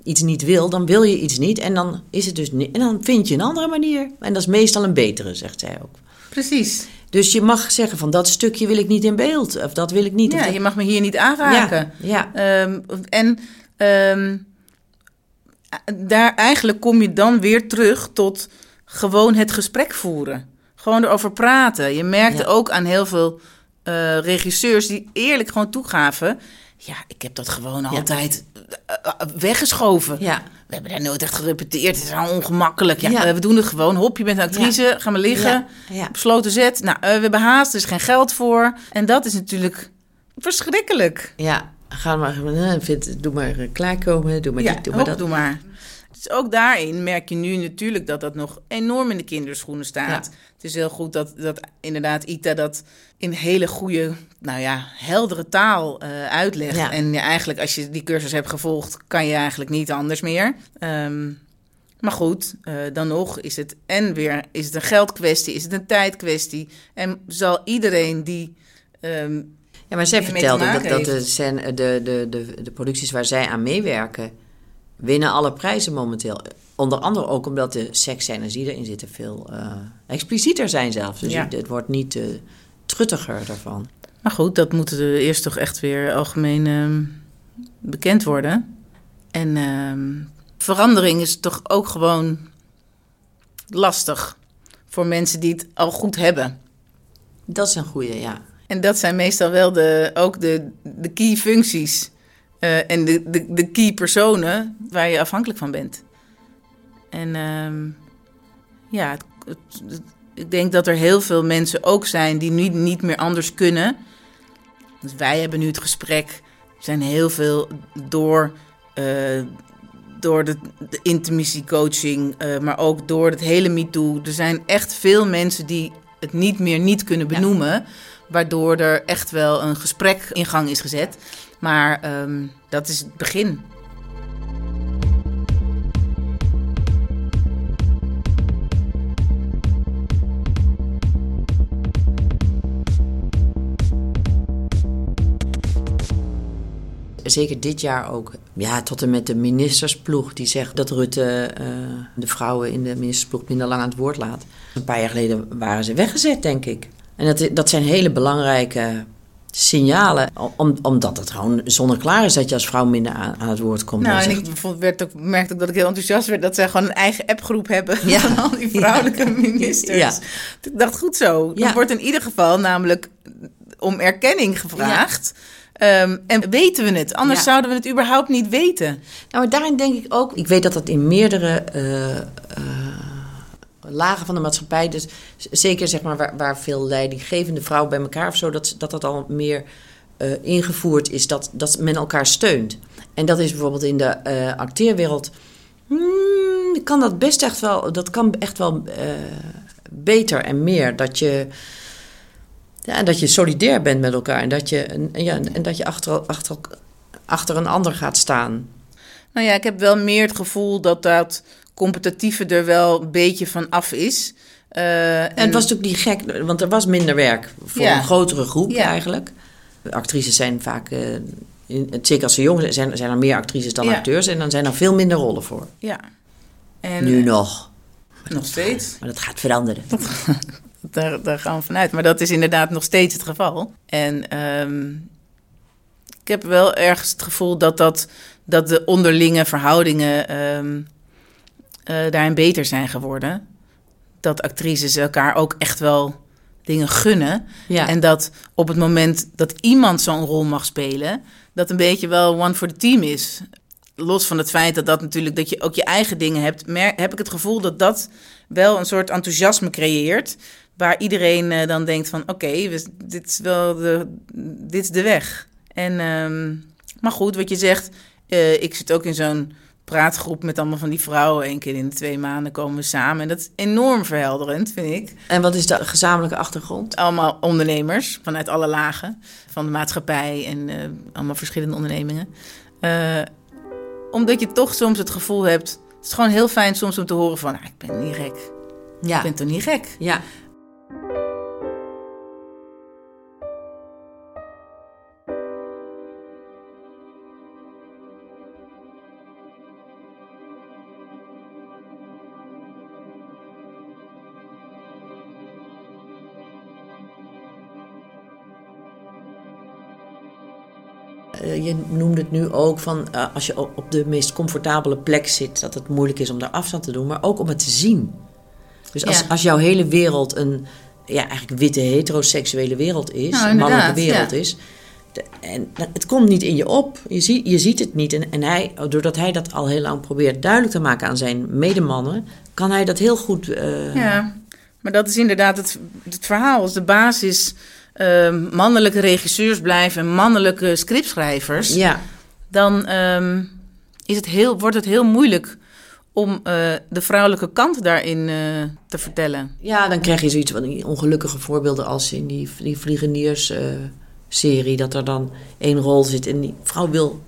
iets niet wil, dan wil je iets niet. En dan is het dus niet. En dan vind je een andere manier. En dat is meestal een betere, zegt zij ook. Precies. Dus je mag zeggen van dat stukje wil ik niet in beeld. Of dat wil ik niet. Ja, dat- je mag me hier niet aanraken. ja, ja. Ehm, en ehm, daar eigenlijk kom je dan weer terug tot gewoon het gesprek voeren. Gewoon erover praten. Je merkte Ja. ook aan heel veel eh, regisseurs die eerlijk gewoon toegaven. Ja, ik heb dat gewoon altijd eh, eh, weggeschoven. ja. We hebben daar nooit echt gerepeteerd. Het is al ongemakkelijk. Ja, Ja. eh, we doen het gewoon. Hop, je bent een actrice. Ga maar liggen. Ja. Besloten zet. Nou, eh, we hebben haast. Er is geen geld voor. En dat is natuurlijk verschrikkelijk. Ja, ga maar, eh, vind, doe maar klaarkomen, doe maar dit, doe maar hop, dat. doe maar. Dus ook daarin merk je nu natuurlijk dat dat nog enorm in de kinderschoenen staat. Ja. Het is heel goed dat, dat inderdaad Ita dat in hele goede, nou ja, heldere taal eh, uitlegt. Ja. En ja, eigenlijk als je die cursus hebt gevolgd, kan je eigenlijk niet anders meer. Ehm, maar goed, eh, dan nog is het en weer is het een geldkwestie, is het een tijdkwestie. En zal iedereen die ehm, Ja, maar zij vertelde te dat, dat de, scène- de, de, de, de producties waar zij aan meewerken, winnen alle prijzen momenteel. Onder andere ook omdat de seksscènes die erin zitten veel eh, explicieter zijn zelfs. Dus Ja. het wordt niet eh, truttiger daarvan. Maar goed, dat moet er eerst toch echt weer algemeen ehm, bekend worden. En ehm, verandering is toch ook gewoon lastig voor mensen die het al goed hebben. Dat is een goede, ja. En dat zijn meestal wel de, ook de, de key functies eh, en de, de, de key personen waar je afhankelijk van bent. En ehm, ja, het- het- het- ik denk dat er heel veel mensen ook zijn die nu niet meer anders kunnen. Dus wij hebben nu het gesprek. Er zijn heel veel door, eh, door de, de intimacy coaching, eh, maar ook door het hele MeToo. Er zijn echt veel mensen die het niet meer niet kunnen Ja. benoemen. Waardoor er echt wel een gesprek in gang is gezet. Maar ehm, dat is het begin. Zeker dit jaar ook. Ja, tot en met de ministersploeg die zegt dat Rutte eh, de vrouwen in de ministersploeg minder lang aan het woord laat. Een paar jaar geleden waren ze weggezet, denk ik. En dat, dat zijn hele belangrijke signalen, om, omdat het gewoon zonneklaar is dat je als vrouw minder aan, aan het woord komt. Nou, En ik werd ook, merkte ook dat ik heel enthousiast werd dat zij gewoon een eigen appgroep hebben Ja. van al die vrouwelijke Ja. ministers. Ja. Ik dacht, goed zo. Ja. Wordt in ieder geval namelijk om erkenning gevraagd. Ehm, en weten we het? Anders Ja. zouden we het überhaupt niet weten. Nou, maar daarin denk ik ook. Ik weet dat dat in meerdere eh, eh, lagen van de maatschappij, dus zeker zeg maar waar, waar veel leidinggevende vrouwen bij elkaar of zo, dat dat, dat al meer eh, ingevoerd is, dat, dat men elkaar steunt. En dat is bijvoorbeeld in de eh, acteerwereld. Hmm, kan dat best echt wel, dat kan echt wel eh, beter en meer. Dat je. Ja, dat je solidair bent met elkaar en dat je, en, ja, en dat je achter, achter, achter een ander gaat staan. Nou ja, ik heb wel meer het gevoel dat dat competitieve er wel een beetje van af is. Eh, En het was natuurlijk niet gek, want er was minder werk voor Ja. een grotere groep Ja. eigenlijk. Actrices zijn vaak, eh, in, zeker als ze jong zijn, zijn, zijn er meer actrices dan Ja. acteurs. En dan zijn er veel minder rollen voor. Ja. En, nu eh, nog, Nog steeds. maar dat gaat veranderen. Daar, daar gaan we vanuit. Maar dat is inderdaad nog steeds het geval. En ehm, ik heb wel ergens het gevoel dat, dat, dat de onderlinge verhoudingen ehm, eh, daarin beter zijn geworden. Dat actrices elkaar ook echt wel dingen gunnen. Ja. En dat op het moment dat iemand zo'n rol mag spelen, dat een beetje wel one for the team is. Los van het feit dat dat natuurlijk dat je ook je eigen dingen hebt, heb ik het gevoel dat dat wel een soort enthousiasme creëert. Waar iedereen eh, dan denkt van oké, we- dit is wel de, dit is de weg. En, ehm, maar goed, wat je zegt, eh, ik zit ook in zo'n praatgroep met allemaal van die vrouwen. Eén keer in de twee maanden komen we samen. En dat is enorm verhelderend, vind ik. En wat is de gezamenlijke achtergrond? Allemaal ondernemers vanuit alle lagen van de maatschappij en uh, allemaal verschillende ondernemingen. Uh, omdat je toch soms het gevoel hebt. Het is gewoon heel fijn soms om te horen van, ah, ik ben niet gek. Ja. Ik ben toch niet gek? Ja. Je noemde het nu ook van uh, als je op de meest comfortabele plek zit, dat het moeilijk is om daar afstand te doen, maar ook om het te zien. Dus als, als jouw hele wereld een ja, eigenlijk witte heteroseksuele wereld is, nou, een mannelijke wereld is. en het komt niet in je op. Je, ziet, je ziet het niet. En, en hij, doordat hij dat al heel lang probeert duidelijk te maken aan zijn medemannen, kan hij dat heel goed. Uh... Ja, maar dat is inderdaad het, het verhaal. Als de basis uh, mannelijke regisseurs blijven, mannelijke scriptschrijvers, ja. dan um, is het heel, wordt het heel moeilijk om uh, de vrouwelijke kant daarin uh, te vertellen. Ja, dan krijg je zoiets van die ongelukkige voorbeelden als in die, die Vliegeniers-serie, dat er dan één rol zit en die vrouw wil,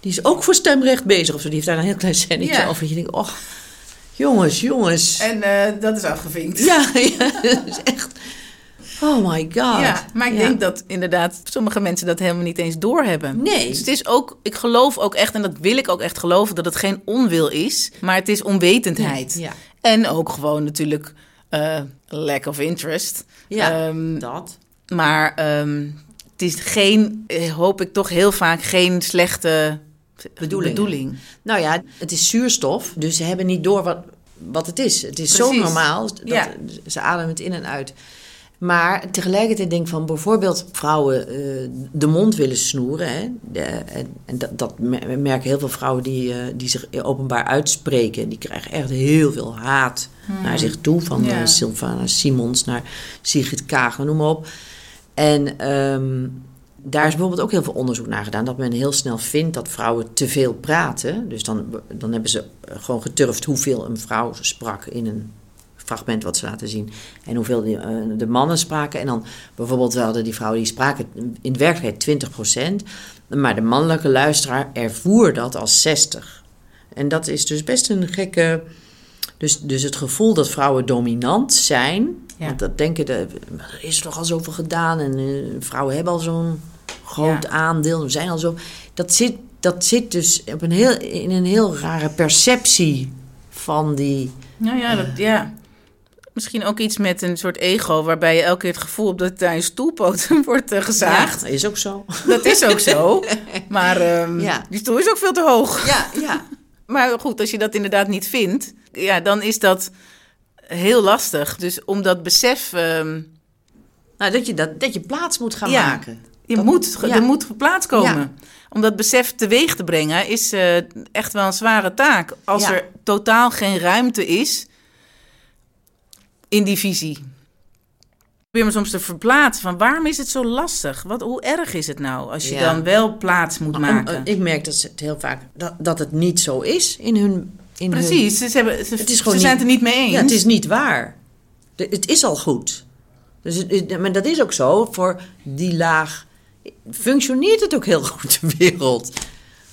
die is ook voor stemrecht bezig of zo. Die heeft daar een heel klein zinnetje ja. over. Dat je denkt, oh, jongens, jongens. En uh, dat is afgevinkt. Ja, ja dat is echt. Oh my god. Ja, maar ik denk dat inderdaad sommige mensen dat helemaal niet eens doorhebben. Nee. Dus het is ook, ik geloof ook echt, en dat wil ik ook echt geloven, dat het geen onwil is, maar het is onwetendheid. Ja. En ook gewoon natuurlijk uh, lack of interest. Ja, um, dat. Maar um, het is geen, eh, hoop ik toch heel vaak, geen slechte bedoeling. Nou ja, het is zuurstof, dus ze hebben niet door wat, wat het is. Het is zo normaal. Dat, ja. Ze ademen het in en uit. Maar tegelijkertijd denk ik van bijvoorbeeld vrouwen uh, de mond willen snoeren. Hè? De, en, en dat, dat, merken heel veel vrouwen die, uh, die zich openbaar uitspreken. Die krijgen echt heel veel haat hmm. naar zich toe. Van ja. uh, Sylvana Simons naar Sigrid Kaag, noem maar op. En um, daar is bijvoorbeeld ook heel veel onderzoek naar gedaan. Dat men heel snel vindt dat vrouwen te veel praten. Dus dan, dan hebben ze gewoon geturfd hoeveel een vrouw sprak in een fragment wat ze laten zien. En hoeveel die, uh, de mannen spraken. En dan bijvoorbeeld hadden die vrouwen die spraken in werkelijkheid 20%. Maar de mannelijke luisteraar ervoer dat als 60. En dat is dus best een gekke. Dus, dus het gevoel dat vrouwen dominant zijn. Ja. Want dat denken, de, er is toch al zoveel gedaan. En uh, vrouwen hebben al zo'n groot ja. aandeel. We zijn al zo. Dat zit, dat zit dus op een heel, in een heel rare perceptie van die. Nou ja, dat, ja. Misschien ook iets met een soort ego, waarbij je elke keer het gevoel hebt dat daar je stoelpoot wordt uh, gezaagd. Ja, dat is ook zo. Dat is ook zo. Maar um, ja. die stoel is ook veel te hoog. Ja, ja. maar goed, als je dat inderdaad niet vindt, ja, dan is dat heel lastig. Dus om dat besef. Um, nou, dat je, dat, dat je plaats moet gaan ja, maken. Je moet, Er moet plaats komen. Om dat besef teweeg te brengen is uh, echt wel een zware taak. Als er totaal geen ruimte is in die visie. Ik probeer me soms te verplaatsen van waarom is het zo lastig? Wat, hoe erg is het nou als je dan wel plaats moet maken? ik merk dat het heel vaak dat, dat het niet zo is in hun. In Precies, hun, ze, hebben, ze, het is gewoon ze zijn het er niet mee eens. Ja, het is niet waar. het is al goed. Dus het, maar dat is ook zo. Voor die laag functioneert het ook heel goed, de wereld.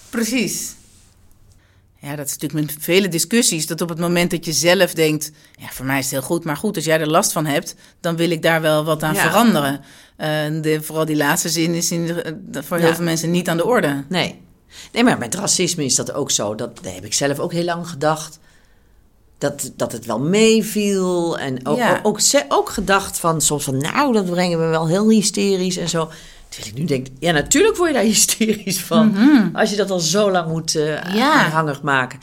Precies. Ja, dat is natuurlijk met vele discussies. Dat op het moment dat je zelf denkt: ja, voor mij is het heel goed, maar goed, als jij er last van hebt, dan wil ik daar wel wat aan veranderen. Uh, de, vooral die laatste zin is in voor heel veel mensen niet aan de orde. Nee. Nee, maar met racisme is dat ook zo. Dat, dat heb ik zelf ook heel lang gedacht. Dat, dat het wel meeviel. En ook, ook, ook, ook gedacht van soms van, nou, dat brengen we wel heel hysterisch en zo. Terwijl ik nu denk, ja, natuurlijk word je daar hysterisch van. Mhm. Als je dat al zo lang moet uh, aanhangig maken.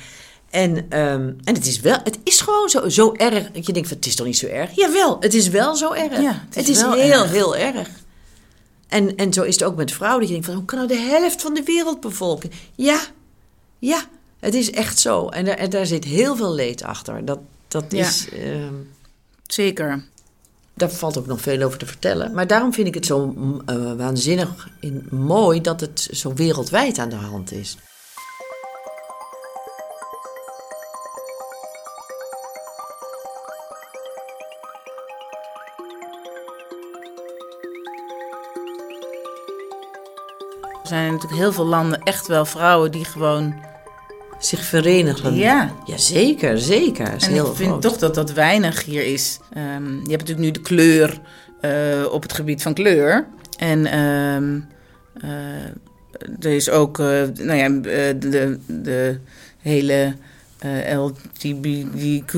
En, um, en het is wel, het is gewoon zo, zo erg. Dat je denkt, van, het is toch niet zo erg? Jawel, het is wel zo erg. Ja, het is, het is heel, heel erg. En, en zo is het ook met vrouwen. Dat je denkt, van, hoe kan nou de helft van de wereld bevolken? Ja, ja, het is echt zo. En daar, en daar zit heel veel leed achter. Dat, dat is... Um, Zeker daar valt ook nog veel over te vertellen. Maar daarom vind ik het zo eh, waanzinnig in, mooi dat het zo wereldwijd aan de hand is. Er zijn natuurlijk heel veel landen echt wel vrouwen die gewoon zich verenigen. Ja. Ja, zeker, zeker. En heel ik vind groot. toch dat dat weinig hier is. Ehm, je hebt natuurlijk nu de kleur eh, op het gebied van kleur. En ehm, eh, er is ook, eh, nou ja, de, de hele eh LGBTQ,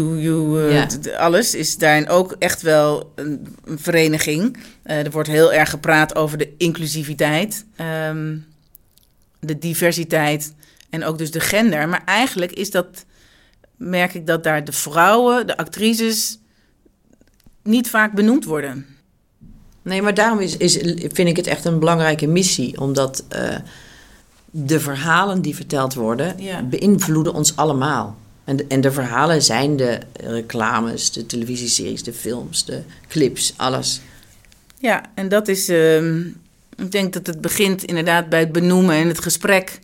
Ja. alles is daarin ook echt wel een, een vereniging. Er wordt heel erg gepraat over de inclusiviteit, ehm, de diversiteit en ook dus de gender. Maar eigenlijk is dat merk ik dat daar de vrouwen, de actrices, niet vaak benoemd worden. Nee, maar daarom is, is, vind ik het echt een belangrijke missie. Omdat eh, de verhalen die verteld worden, Ja. beïnvloeden ons allemaal. En de, en de verhalen zijn de reclames, de televisieseries, de films, de clips, alles. Ja, en dat is. ehm, ik denk dat het begint inderdaad bij het benoemen en het gesprek.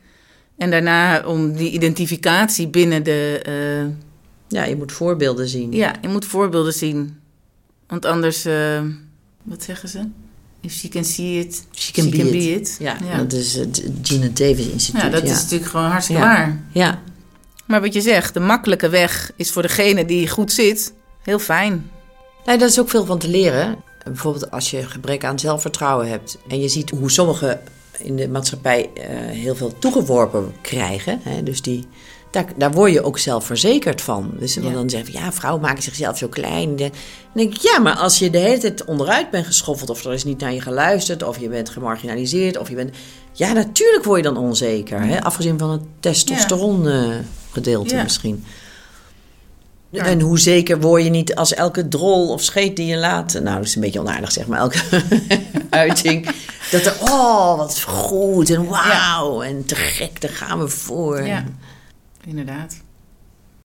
En daarna om die identificatie binnen de. eh, Ja, je moet voorbeelden zien. ja, je moet voorbeelden zien. Want anders. eh, wat zeggen ze? If she can see it, She can be it. it. Ja, ja. dat is het Gina Davis Instituut. Ja, dat ja. is natuurlijk gewoon hartstikke Ja. waar. Ja, Maar wat je zegt, de makkelijke weg is voor degene die goed zit heel fijn. Nee, daar is ook veel van te leren. Bijvoorbeeld als je gebrek aan zelfvertrouwen hebt en je ziet hoe sommigen in de maatschappij eh, heel veel toegeworpen krijgen. Hè, dus die, daar, daar word je ook zelfverzekerd van. Dus Ja. dan zeggen ja, vrouwen maken zichzelf zo klein. Dan denk ik, ja, maar als je de hele tijd onderuit bent geschoffeld of er is niet naar je geluisterd of je bent gemarginaliseerd of je bent... Ja, natuurlijk word je dan onzeker. Hè? Afgezien van het testosteron gedeelte Ja. misschien. Ja. En hoe zeker word je niet als elke drol of scheet die je laat... Nou, dat is een beetje onaardig zeg maar, elke uiting... dat er, oh, wat goed en wauw en te gek, daar gaan we voor. Ja, inderdaad.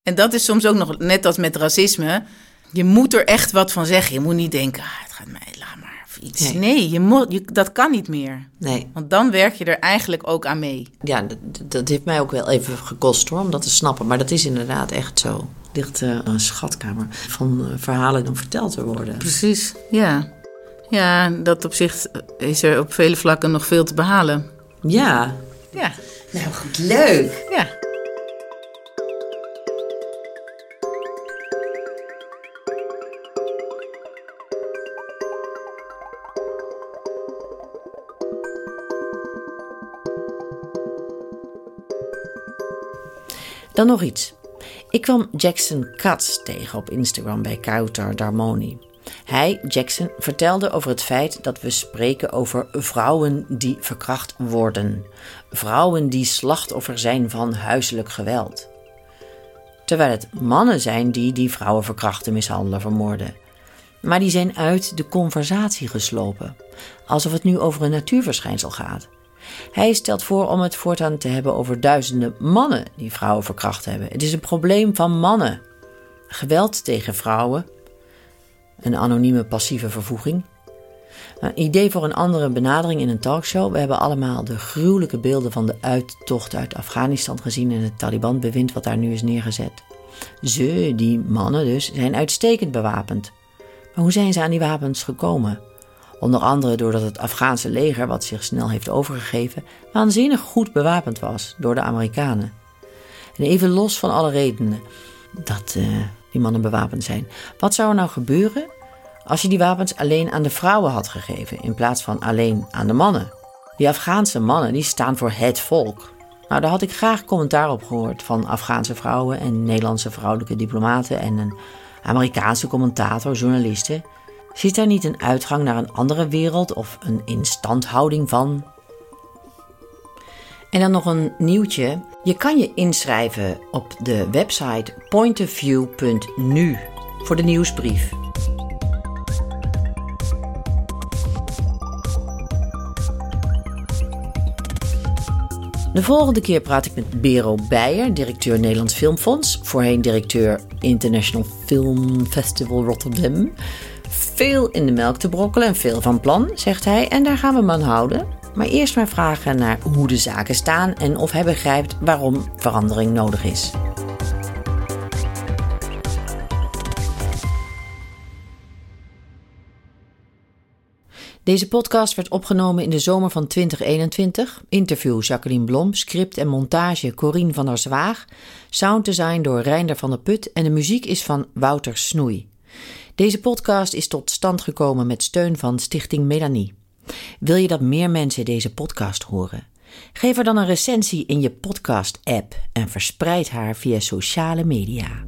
En dat is soms ook nog, net als met racisme, je moet er echt wat van zeggen. Je moet niet denken, ah, het gaat mij, of iets. Nee. Nee, je moet, je, dat kan niet meer. Nee, Want dan werk je er eigenlijk ook aan mee. ja, dat, dat heeft mij ook wel even gekost hoor, om dat te snappen. Maar dat is inderdaad echt zo. Ligt eh, een schatkamer van eh, verhalen dan verteld te worden. Precies, ja. Ja, dat op zich is er op vele vlakken nog veel te behalen. Ja. Ja, Nou, goed, leuk. ja. Dan nog iets. Ik kwam Jackson Katz tegen op Instagram bij Kautar Darmoni. Hij, Jackson, vertelde over het feit dat we spreken over vrouwen die verkracht worden. Vrouwen die slachtoffer zijn van huiselijk geweld. Terwijl het mannen zijn die die vrouwen verkrachten, mishandelen, vermoorden. Maar die zijn uit de conversatie geslopen. Alsof het nu over een natuurverschijnsel gaat. Hij stelt voor om het voortaan te hebben over duizenden mannen die vrouwen verkracht hebben. Het is een probleem van mannen. Geweld tegen vrouwen. Een anonieme passieve vervoeging. Een idee voor een andere benadering in een talkshow. We hebben allemaal de gruwelijke beelden van de uittocht uit Afghanistan gezien en het Taliban-bewind wat daar nu is neergezet. Ze, die mannen dus, zijn uitstekend bewapend. Maar hoe zijn ze aan die wapens gekomen? Onder andere doordat het Afghaanse leger, wat zich snel heeft overgegeven, waanzinnig goed bewapend was door de Amerikanen. En even los van alle redenen dat eh, die mannen bewapend zijn. Wat zou er nou gebeuren als je die wapens alleen aan de vrouwen had gegeven in plaats van alleen aan de mannen? Die Afghaanse mannen die staan voor het volk. Nou, daar had ik graag commentaar op gehoord van Afghaanse vrouwen en Nederlandse vrouwelijke diplomaten en een Amerikaanse commentator, journalisten. Zit daar niet een uitgang naar een andere wereld of een instandhouding van? En dan nog een nieuwtje. Je kan je inschrijven op de website pointofview.nu voor de nieuwsbrief. De volgende keer praat ik met Bero Beijer, directeur Nederlands Filmfonds, voorheen directeur International Film Festival Rotterdam. Veel in de melk te brokkelen en veel van plan, zegt hij, en daar gaan we hem aan houden. Maar eerst maar vragen naar hoe de zaken staan en of hij begrijpt waarom verandering nodig is. Deze podcast werd opgenomen in de zomer van 2021. Interview Jacqueline Blom, script en montage Corine van der Zwaag, sounddesign door Reinder van der Put en de muziek is van Wouter Snoei. Deze podcast is tot stand gekomen met steun van Stichting Melanie. Wil je dat meer mensen deze podcast horen? Geef er dan een recensie in je podcast-app en verspreid haar via sociale media.